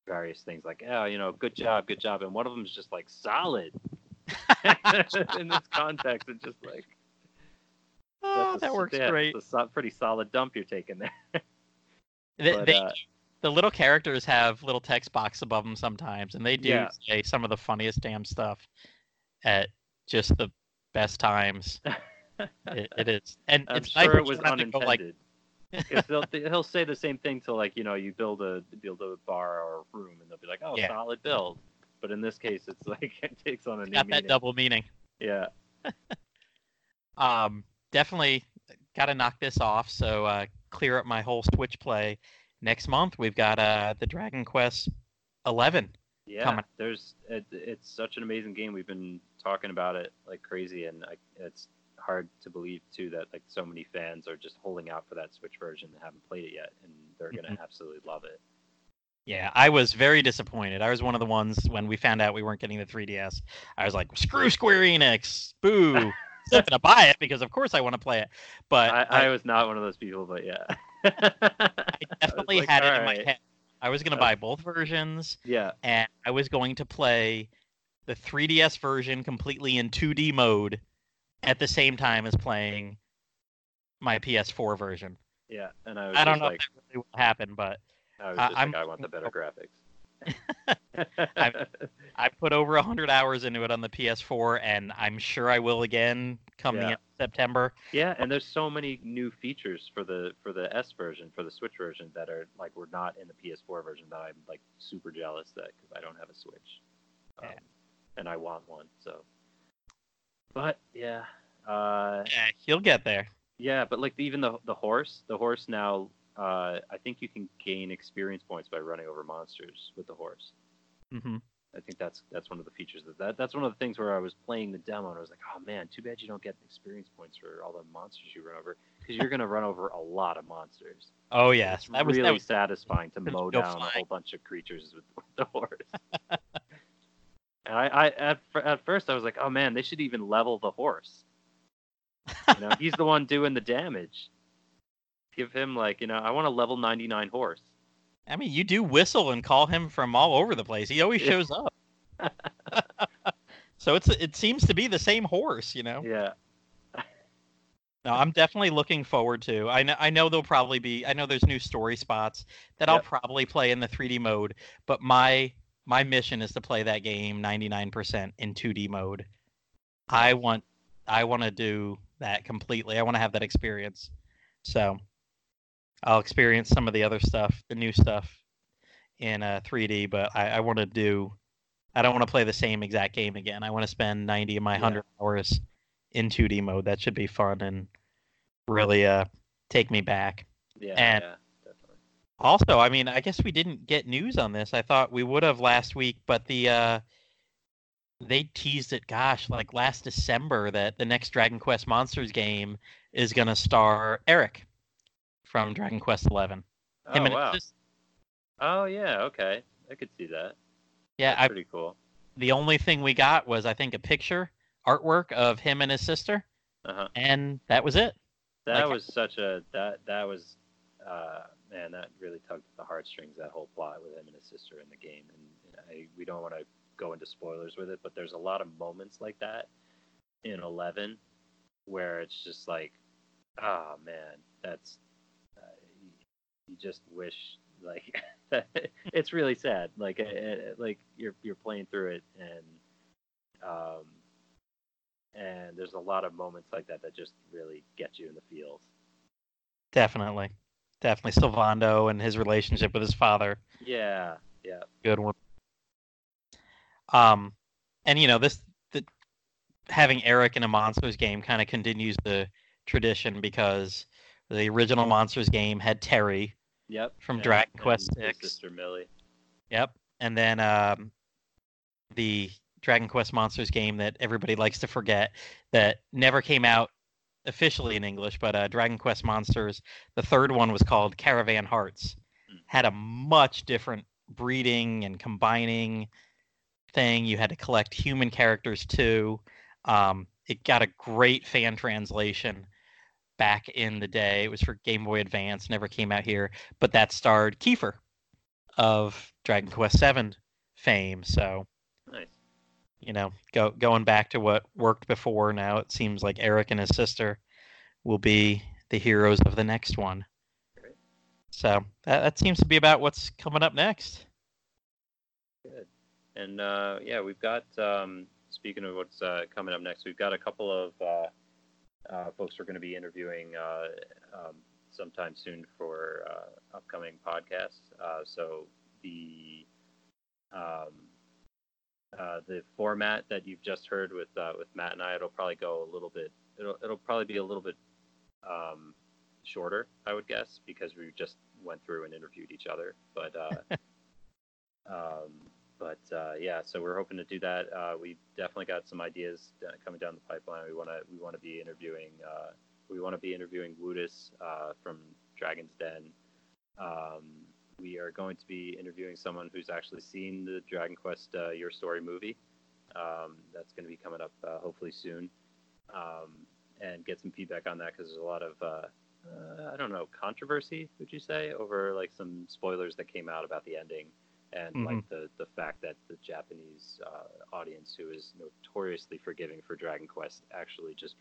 various things like oh you know good job good job and one of them is just like solid. [laughs] in this context, it's just like Oh, that's a that works yeah, great. It's a so- pretty solid dump you're taking there. They, but, they- uh, the little characters have little text box above them sometimes, and they do Yeah. say some of the funniest damn stuff at just the best times. [laughs] it, it is, and I'm it's nice sure that it was don't have to go, like, unintended. [laughs] 'Cause they'll, he'll say the same thing to like you know you build a build a bar or a room and they'll be like oh Yeah. solid build, but in this case it's [laughs] like it takes on a new got that meaning. double meaning. Yeah. Um, definitely got to knock this off. So uh, clear up my whole Switch play. Next month we've got uh, the Dragon Quest 11. Yeah, coming. there's it, it's such an amazing game. We've been talking about it like crazy, and I, it's hard to believe too that like so many fans are just holding out for that Switch version and haven't played it yet, and they're gonna absolutely love it. Yeah, I was very disappointed. I was one of the ones when we found out we weren't getting the 3DS. I was like, "Screw Square Enix, boo!" [laughs] I'm not gonna buy it because, of course, I want to play it. But I, I, I was not one of those people, but yeah. I [laughs] definitely like, had it in my head. I was gonna Uh, buy both versions, Yeah, and I was going to play the 3DS version completely in 2D mode at the same time as playing my PS4 version. yeah, and I was I don't know like, if that really will happen, but I was I- just I'm- like, I want the better [laughs] graphics. [laughs] I put over 100 hours into it on the PS4, and I'm sure I will again come the Yeah. end of September. Yeah, and there's so many new features for the for the S version, for the Switch version that are like were not in the PS4 version that I'm like super jealous that because I don't have a Switch, um, Yeah. and I want one. So, but yeah, uh, Yeah, you'll get there. yeah, but like even the the horse, the horse now, uh, I think you can gain experience points by running over monsters with the horse. hmm I think that's that's one of the features of that. That's one of the things where I was playing the demo and I was like, oh man, too bad you don't get experience points for all the monsters you run over because you're gonna run over a lot of monsters. Oh yes, it's that was really that was satisfying to mow down a whole bunch of creatures with, with [laughs] the horse. [laughs] and I, I at, at first I was like, oh man, they should even level the horse. You know, he's the one doing the damage. Give him like, you know, I want a level 99 horse. I mean, you do whistle and call him from all over the place. He always shows up. [laughs] so it's it seems to be the same horse, you know. Yeah, [laughs] No, I'm definitely looking forward to. I know I know there'll probably be I know there's new story spots that I'll probably play in the 3D mode, but my my mission is to play that game 99% in 2D mode. I want I want to do that completely. I want to have that experience. So I'll experience some of the other stuff, the new stuff in uh, 3D, but I, I want to do I don't want to play the same exact game again. I want to spend 90 of my Yeah. 100 hours in 2D mode. That should be fun and really uh take me back. yeah, And- yeah, definitely. Also, I mean, I guess we didn't get news on this. I thought we would have last week, but the uh they teased it gosh, like last December that the next Dragon Quest Monsters game is going to star Erik from Dragon Quest 11. Oh Him and wow. his- Oh yeah, okay. I could see that. yeah, I, pretty cool. the only thing we got was I think a picture artwork of him and his sister, Uh-huh. and that was it. That Like- was such a that that was uh man, that really tugged at the heartstrings that whole plot with him and his sister in the game. And I, we don't want to go into spoilers with it, but there's a lot of moments like that in 11 where it's just like, oh man, that's you just wish like [laughs] it's really sad. Like uh, uh, like you're you're playing through it and um and there's a lot of moments like that that just really get you in the feels. Definitely, definitely Sylvando and his relationship with his father. Yeah, yeah, good one. Um, and you know this, the, having Erik in a monsters game kind of continues the tradition because the original monsters game had Terry. Yep. From and- Dragon and Quest Six. sister Millie. Yep, and then um, the Dragon Quest monsters game that everybody likes to forget that never came out officially in English, but uh, Dragon Quest Monsters. The third one was called Caravan Hearts. Hmm. Had a much different breeding and combining thing. You had to collect human characters too. Um, it got a great fan translation back in the day. It was for Game Boy Advance, never came out here, but that starred Kiefer of Dragon Quest VII fame. So Nice. you know, go going back to what worked before. Now it seems like Erik and his sister will be the heroes of the next one. Great. So that, that seems to be about what's coming up next. Good. And uh, yeah, we've got. Um, speaking of what's uh, coming up next, we've got a couple of uh, uh, folks we're going to be interviewing uh, um, sometime soon for uh, upcoming podcasts. Uh, so the um, uh, the format that you've just heard with uh, with Matt and I, it'll probably go a little bit. It'll it'll probably be a little bit um, shorter, I would guess, because we just went through and interviewed each other. But uh, [laughs] Um, but uh, yeah, so we're hoping to do that. Uh, we definitely got some ideas uh, coming down the pipeline. We want to we want to be interviewing uh, we want to be interviewing Woodus uh, from Dragon's Den. Um, we are going to be interviewing someone who's actually seen the Dragon Quest uh, Your Story movie. Um, that's going to be coming up hopefully soon, um, and get some feedback on that because there's a lot of I don't know controversy. Would you say over like some spoilers that came out about the ending and Mhm. like the the fact that the Japanese uh, audience, who is notoriously forgiving for Dragon Quest, actually just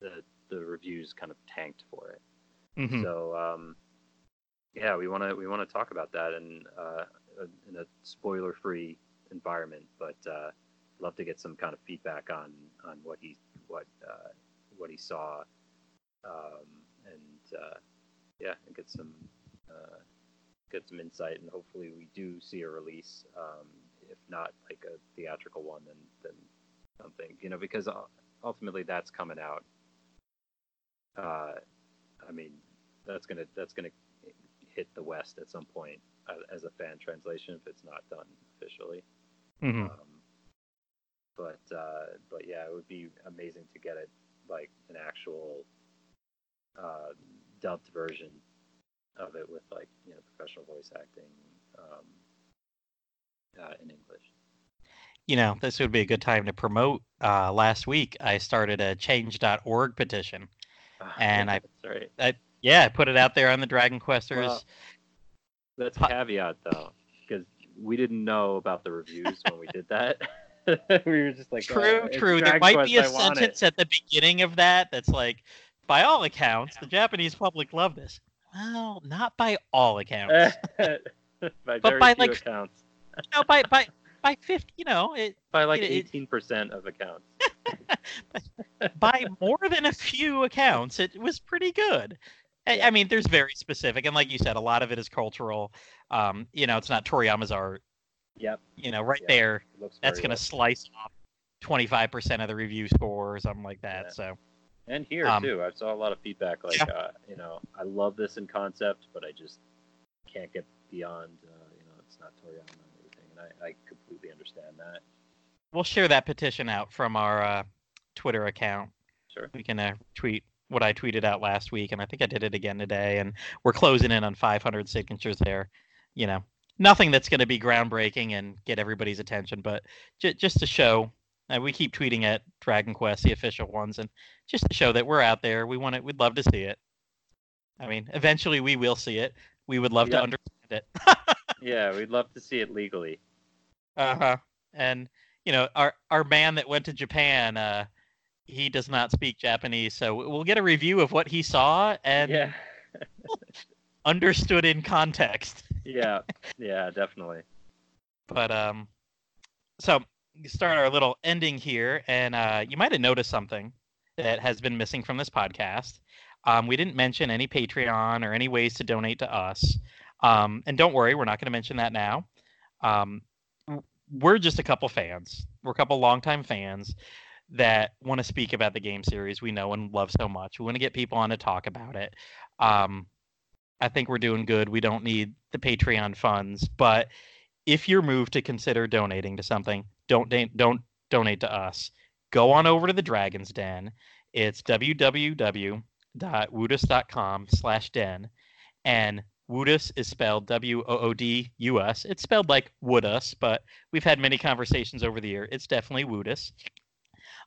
the the reviews kind of tanked for it. Mhm. So um, yeah, we want to we want to talk about that in uh, in a spoiler free environment, but uh, love to get some kind of feedback on on what he what uh, what he saw, um, and uh, yeah, and get some uh, get some insight, and hopefully we do see a release. Um, if not like a theatrical one, then then something you know because uh, ultimately that's coming out. Uh, I mean, that's gonna that's gonna hit the West at some point uh, as a fan translation if it's not done officially. Mhm. Um, but uh, but yeah, it would be amazing to get it like an actual uh, dubbed version of it with like you know professional voice acting um, uh, in English. You know, this would be a good time to promote. Uh, last week, I started a Change.org petition. [laughs] And I- right. Yeah, I put it out there on the Dragon Questers. Well, That's a caveat though, because we didn't know about the reviews when we did [laughs] that. [laughs] we were just like, true, "Uh, it's true. There might Quest, be a I sentence at the beginning of that that's like, by all accounts, the Japanese public love this. Well, not by all accounts. [laughs] by But very by, few like, accounts, no, by by by fifty, you know, it by like eighteen percent of accounts. [laughs] by more than a few accounts, it was pretty good. I, I mean, there's very specific, and like you said, a lot of it is cultural. Um, you know, it's not Toriyama's art. Yep, You know, right Yeah. there, that's going to slice off 25% of the review score or something like that. Yeah. So, And here um, too, I saw a lot of feedback like, Yeah. uh, you know, I love this in concept, but I just can't get beyond, uh, you know, it's not Toriyama and everything, and I, I completely understand that. we'll share that petition out from our uh, Twitter account. Sure. We can uh, tweet what I tweeted out last week, and I think I did it again today. And we're closing in on 500 signatures there. You know, nothing that's going to be groundbreaking and get everybody's attention, but j- just to show. Uh, we keep tweeting at Dragon Quest, the official ones, and just to show that we're out there. We want it. We'd love to see it. I mean, eventually we will see it. We would love Yeah. to understand it. [laughs] Yeah, we'd love to see it legally. Uh huh. And you know, our our man that went to Japan, uh, he does not speak Japanese, so we'll get a review of what he saw and yeah, [laughs] understood in context. yeah, yeah, definitely. [laughs] But um, so start our little ending here, and uh, you might have noticed something that has been missing from this podcast. Um, we didn't mention any Patreon or any ways to donate to us. Um, and don't worry, we're not going to mention that now. Um, we're just a couple fans. We're a couple longtime fans that want to speak about the game series we know and love so much. We want to get people on to talk about it. Um, I think we're doing good. We don't need the Patreon funds, but if you're moved to consider donating to something, don't don't donate to us. Go on over to the Dragon's Den. It's www.woodus.com slash den. And Woodus is spelled W-O-O-D-U-S. It's spelled like Woodus, but we've had many conversations over the year. It's definitely Woodus.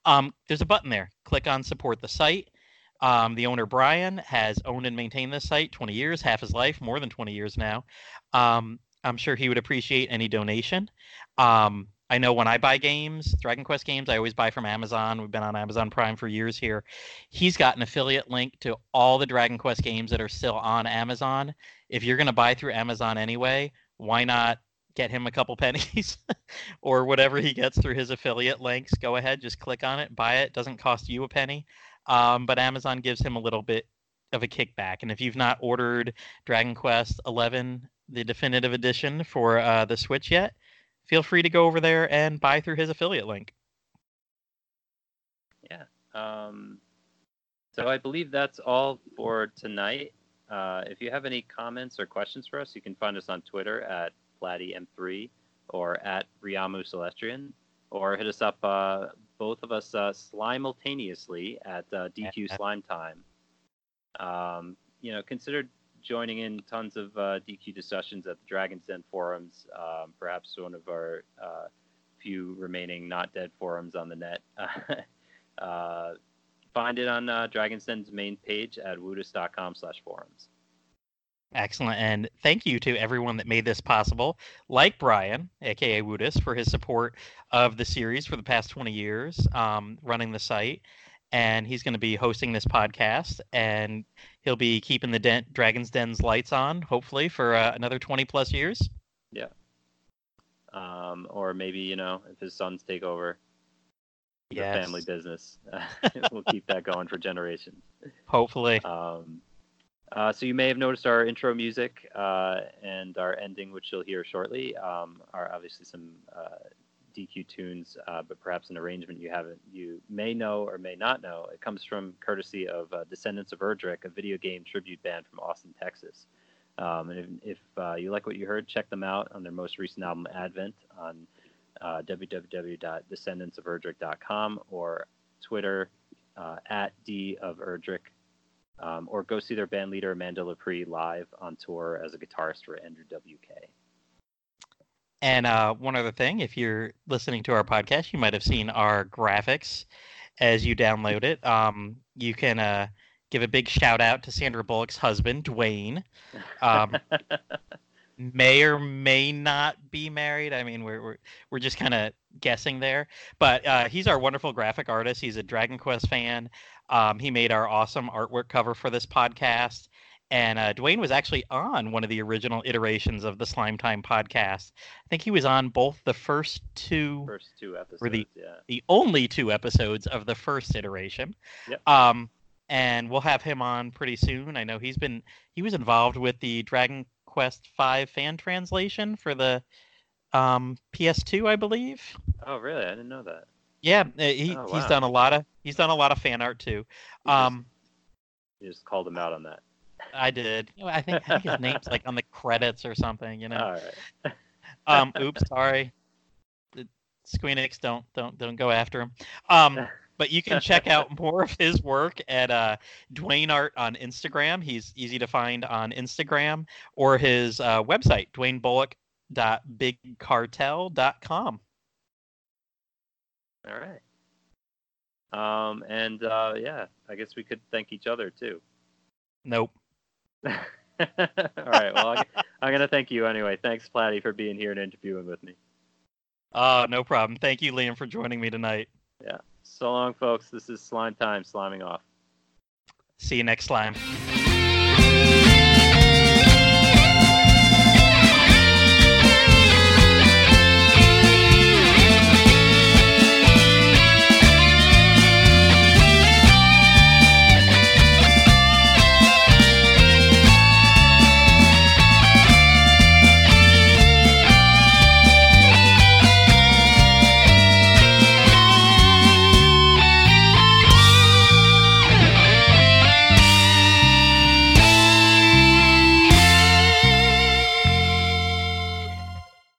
Um, there's a button there. Click on support the site. Um, the owner, Brian, has owned and maintained this site 20 years, half his life, more than 20 years now. Um, I'm sure he would appreciate any donation. Um, I know when I buy games, Dragon Quest games, I always buy from Amazon. We've been on Amazon Prime for years here. He's got an affiliate link to all the Dragon Quest games that are still on Amazon. If you're going to buy through Amazon anyway, why not get him a couple [laughs] pennies or whatever he gets through his affiliate links? Go ahead, just click on it, buy it. Doesn't cost you a penny. Um, but Amazon gives him a little bit of a kickback. And if you've not ordered Dragon Quest 11, the definitive edition for uh, the Switch yet, feel free to go over there and buy through his affiliate link. Yeah. Um, so I believe that's all for tonight. Uh, if you have any comments or questions for us, you can find us on Twitter at PlattyM3 or at Riamu Celestrian, or hit us up, uh, both of us uh, simultaneously at uh, DQ Slime Time. Um, you know, consider joining in tons of uh, DQ discussions at the Dragon's Den forums, um, perhaps one of our uh, few remaining not dead forums on the net. [laughs] uh, find it on uh, Dragon's Den's main page at woodus.com slash forums. Excellent. And thank you to everyone that made this possible, like Brian, aka Woodus, for his support of the series for the past 20 years, um, running the site. And he's going to be hosting this podcast, and he'll be keeping the Den- Dragon's Den's lights on, hopefully, for uh, another 20 plus years. Yeah. Um, or maybe, you know, if his sons take over the Yes. family business, [laughs] [laughs] we'll keep that going for generations. Hopefully. Um, uh, so you may have noticed our intro music uh, and our ending, which you'll hear shortly, um, are obviously some uh, DQ tunes, uh, but perhaps an arrangement you haven't, you may know or may not know. It comes from courtesy of uh, Descendants of Erdrick, a video game tribute band from Austin, Texas. Um, and if, if uh, you like what you heard, check them out on their most recent album, Advent, on uh, www.descendantsoferdrick.com or Twitter uh, at D of Erdrick um, or go see their band leader Amanda Lepre live on tour as a guitarist for Andrew WK. And uh, one other thing, if you're listening to our podcast, you might have seen our graphics as you download it. Um, you can uh, give a big shout out to Sandra Bullock's husband, Dwayne. Um, may or may not be married. I mean, we're we're, we're just kind of guessing there. But uh, he's our wonderful graphic artist. He's a Dragon Quest fan. Um, he made our awesome artwork cover for this podcast. And uh, Dwayne was actually on one of the original iterations of the Slime Time podcast. I think he was on both the first two, First two episodes, Were the- yeah. the only two episodes of the first iteration. Yep. Um, and we'll have him on pretty soon. I know he's been he was involved with the Dragon Quest V fan translation for the um, PS2, I believe. Oh, really? I didn't know that. Yeah, uh, he, Oh, he's done a lot of he's done a lot of fan art too. You just- Um, You just called him out on that. I did. You know, I think I think his name's like on the credits or something. You know. All right. [laughs] Um, oops, sorry. The Squeenix, don't don't don't go after him. Um, but you can check out [laughs] more of his work at uh, Dwayne Art on Instagram. He's easy to find on Instagram or his uh, website, DwayneBullock.BigCartel.com. All right. Um, and uh, yeah, I guess we could thank each other too. Nope. All right. Well, I'm going to thank you anyway. Thanks, Platty, for being here and interviewing with me. Uh, no problem. Thank you, Liam, for joining me tonight. Yeah. So long, folks. This is Slime Time, sliming off. See you next time.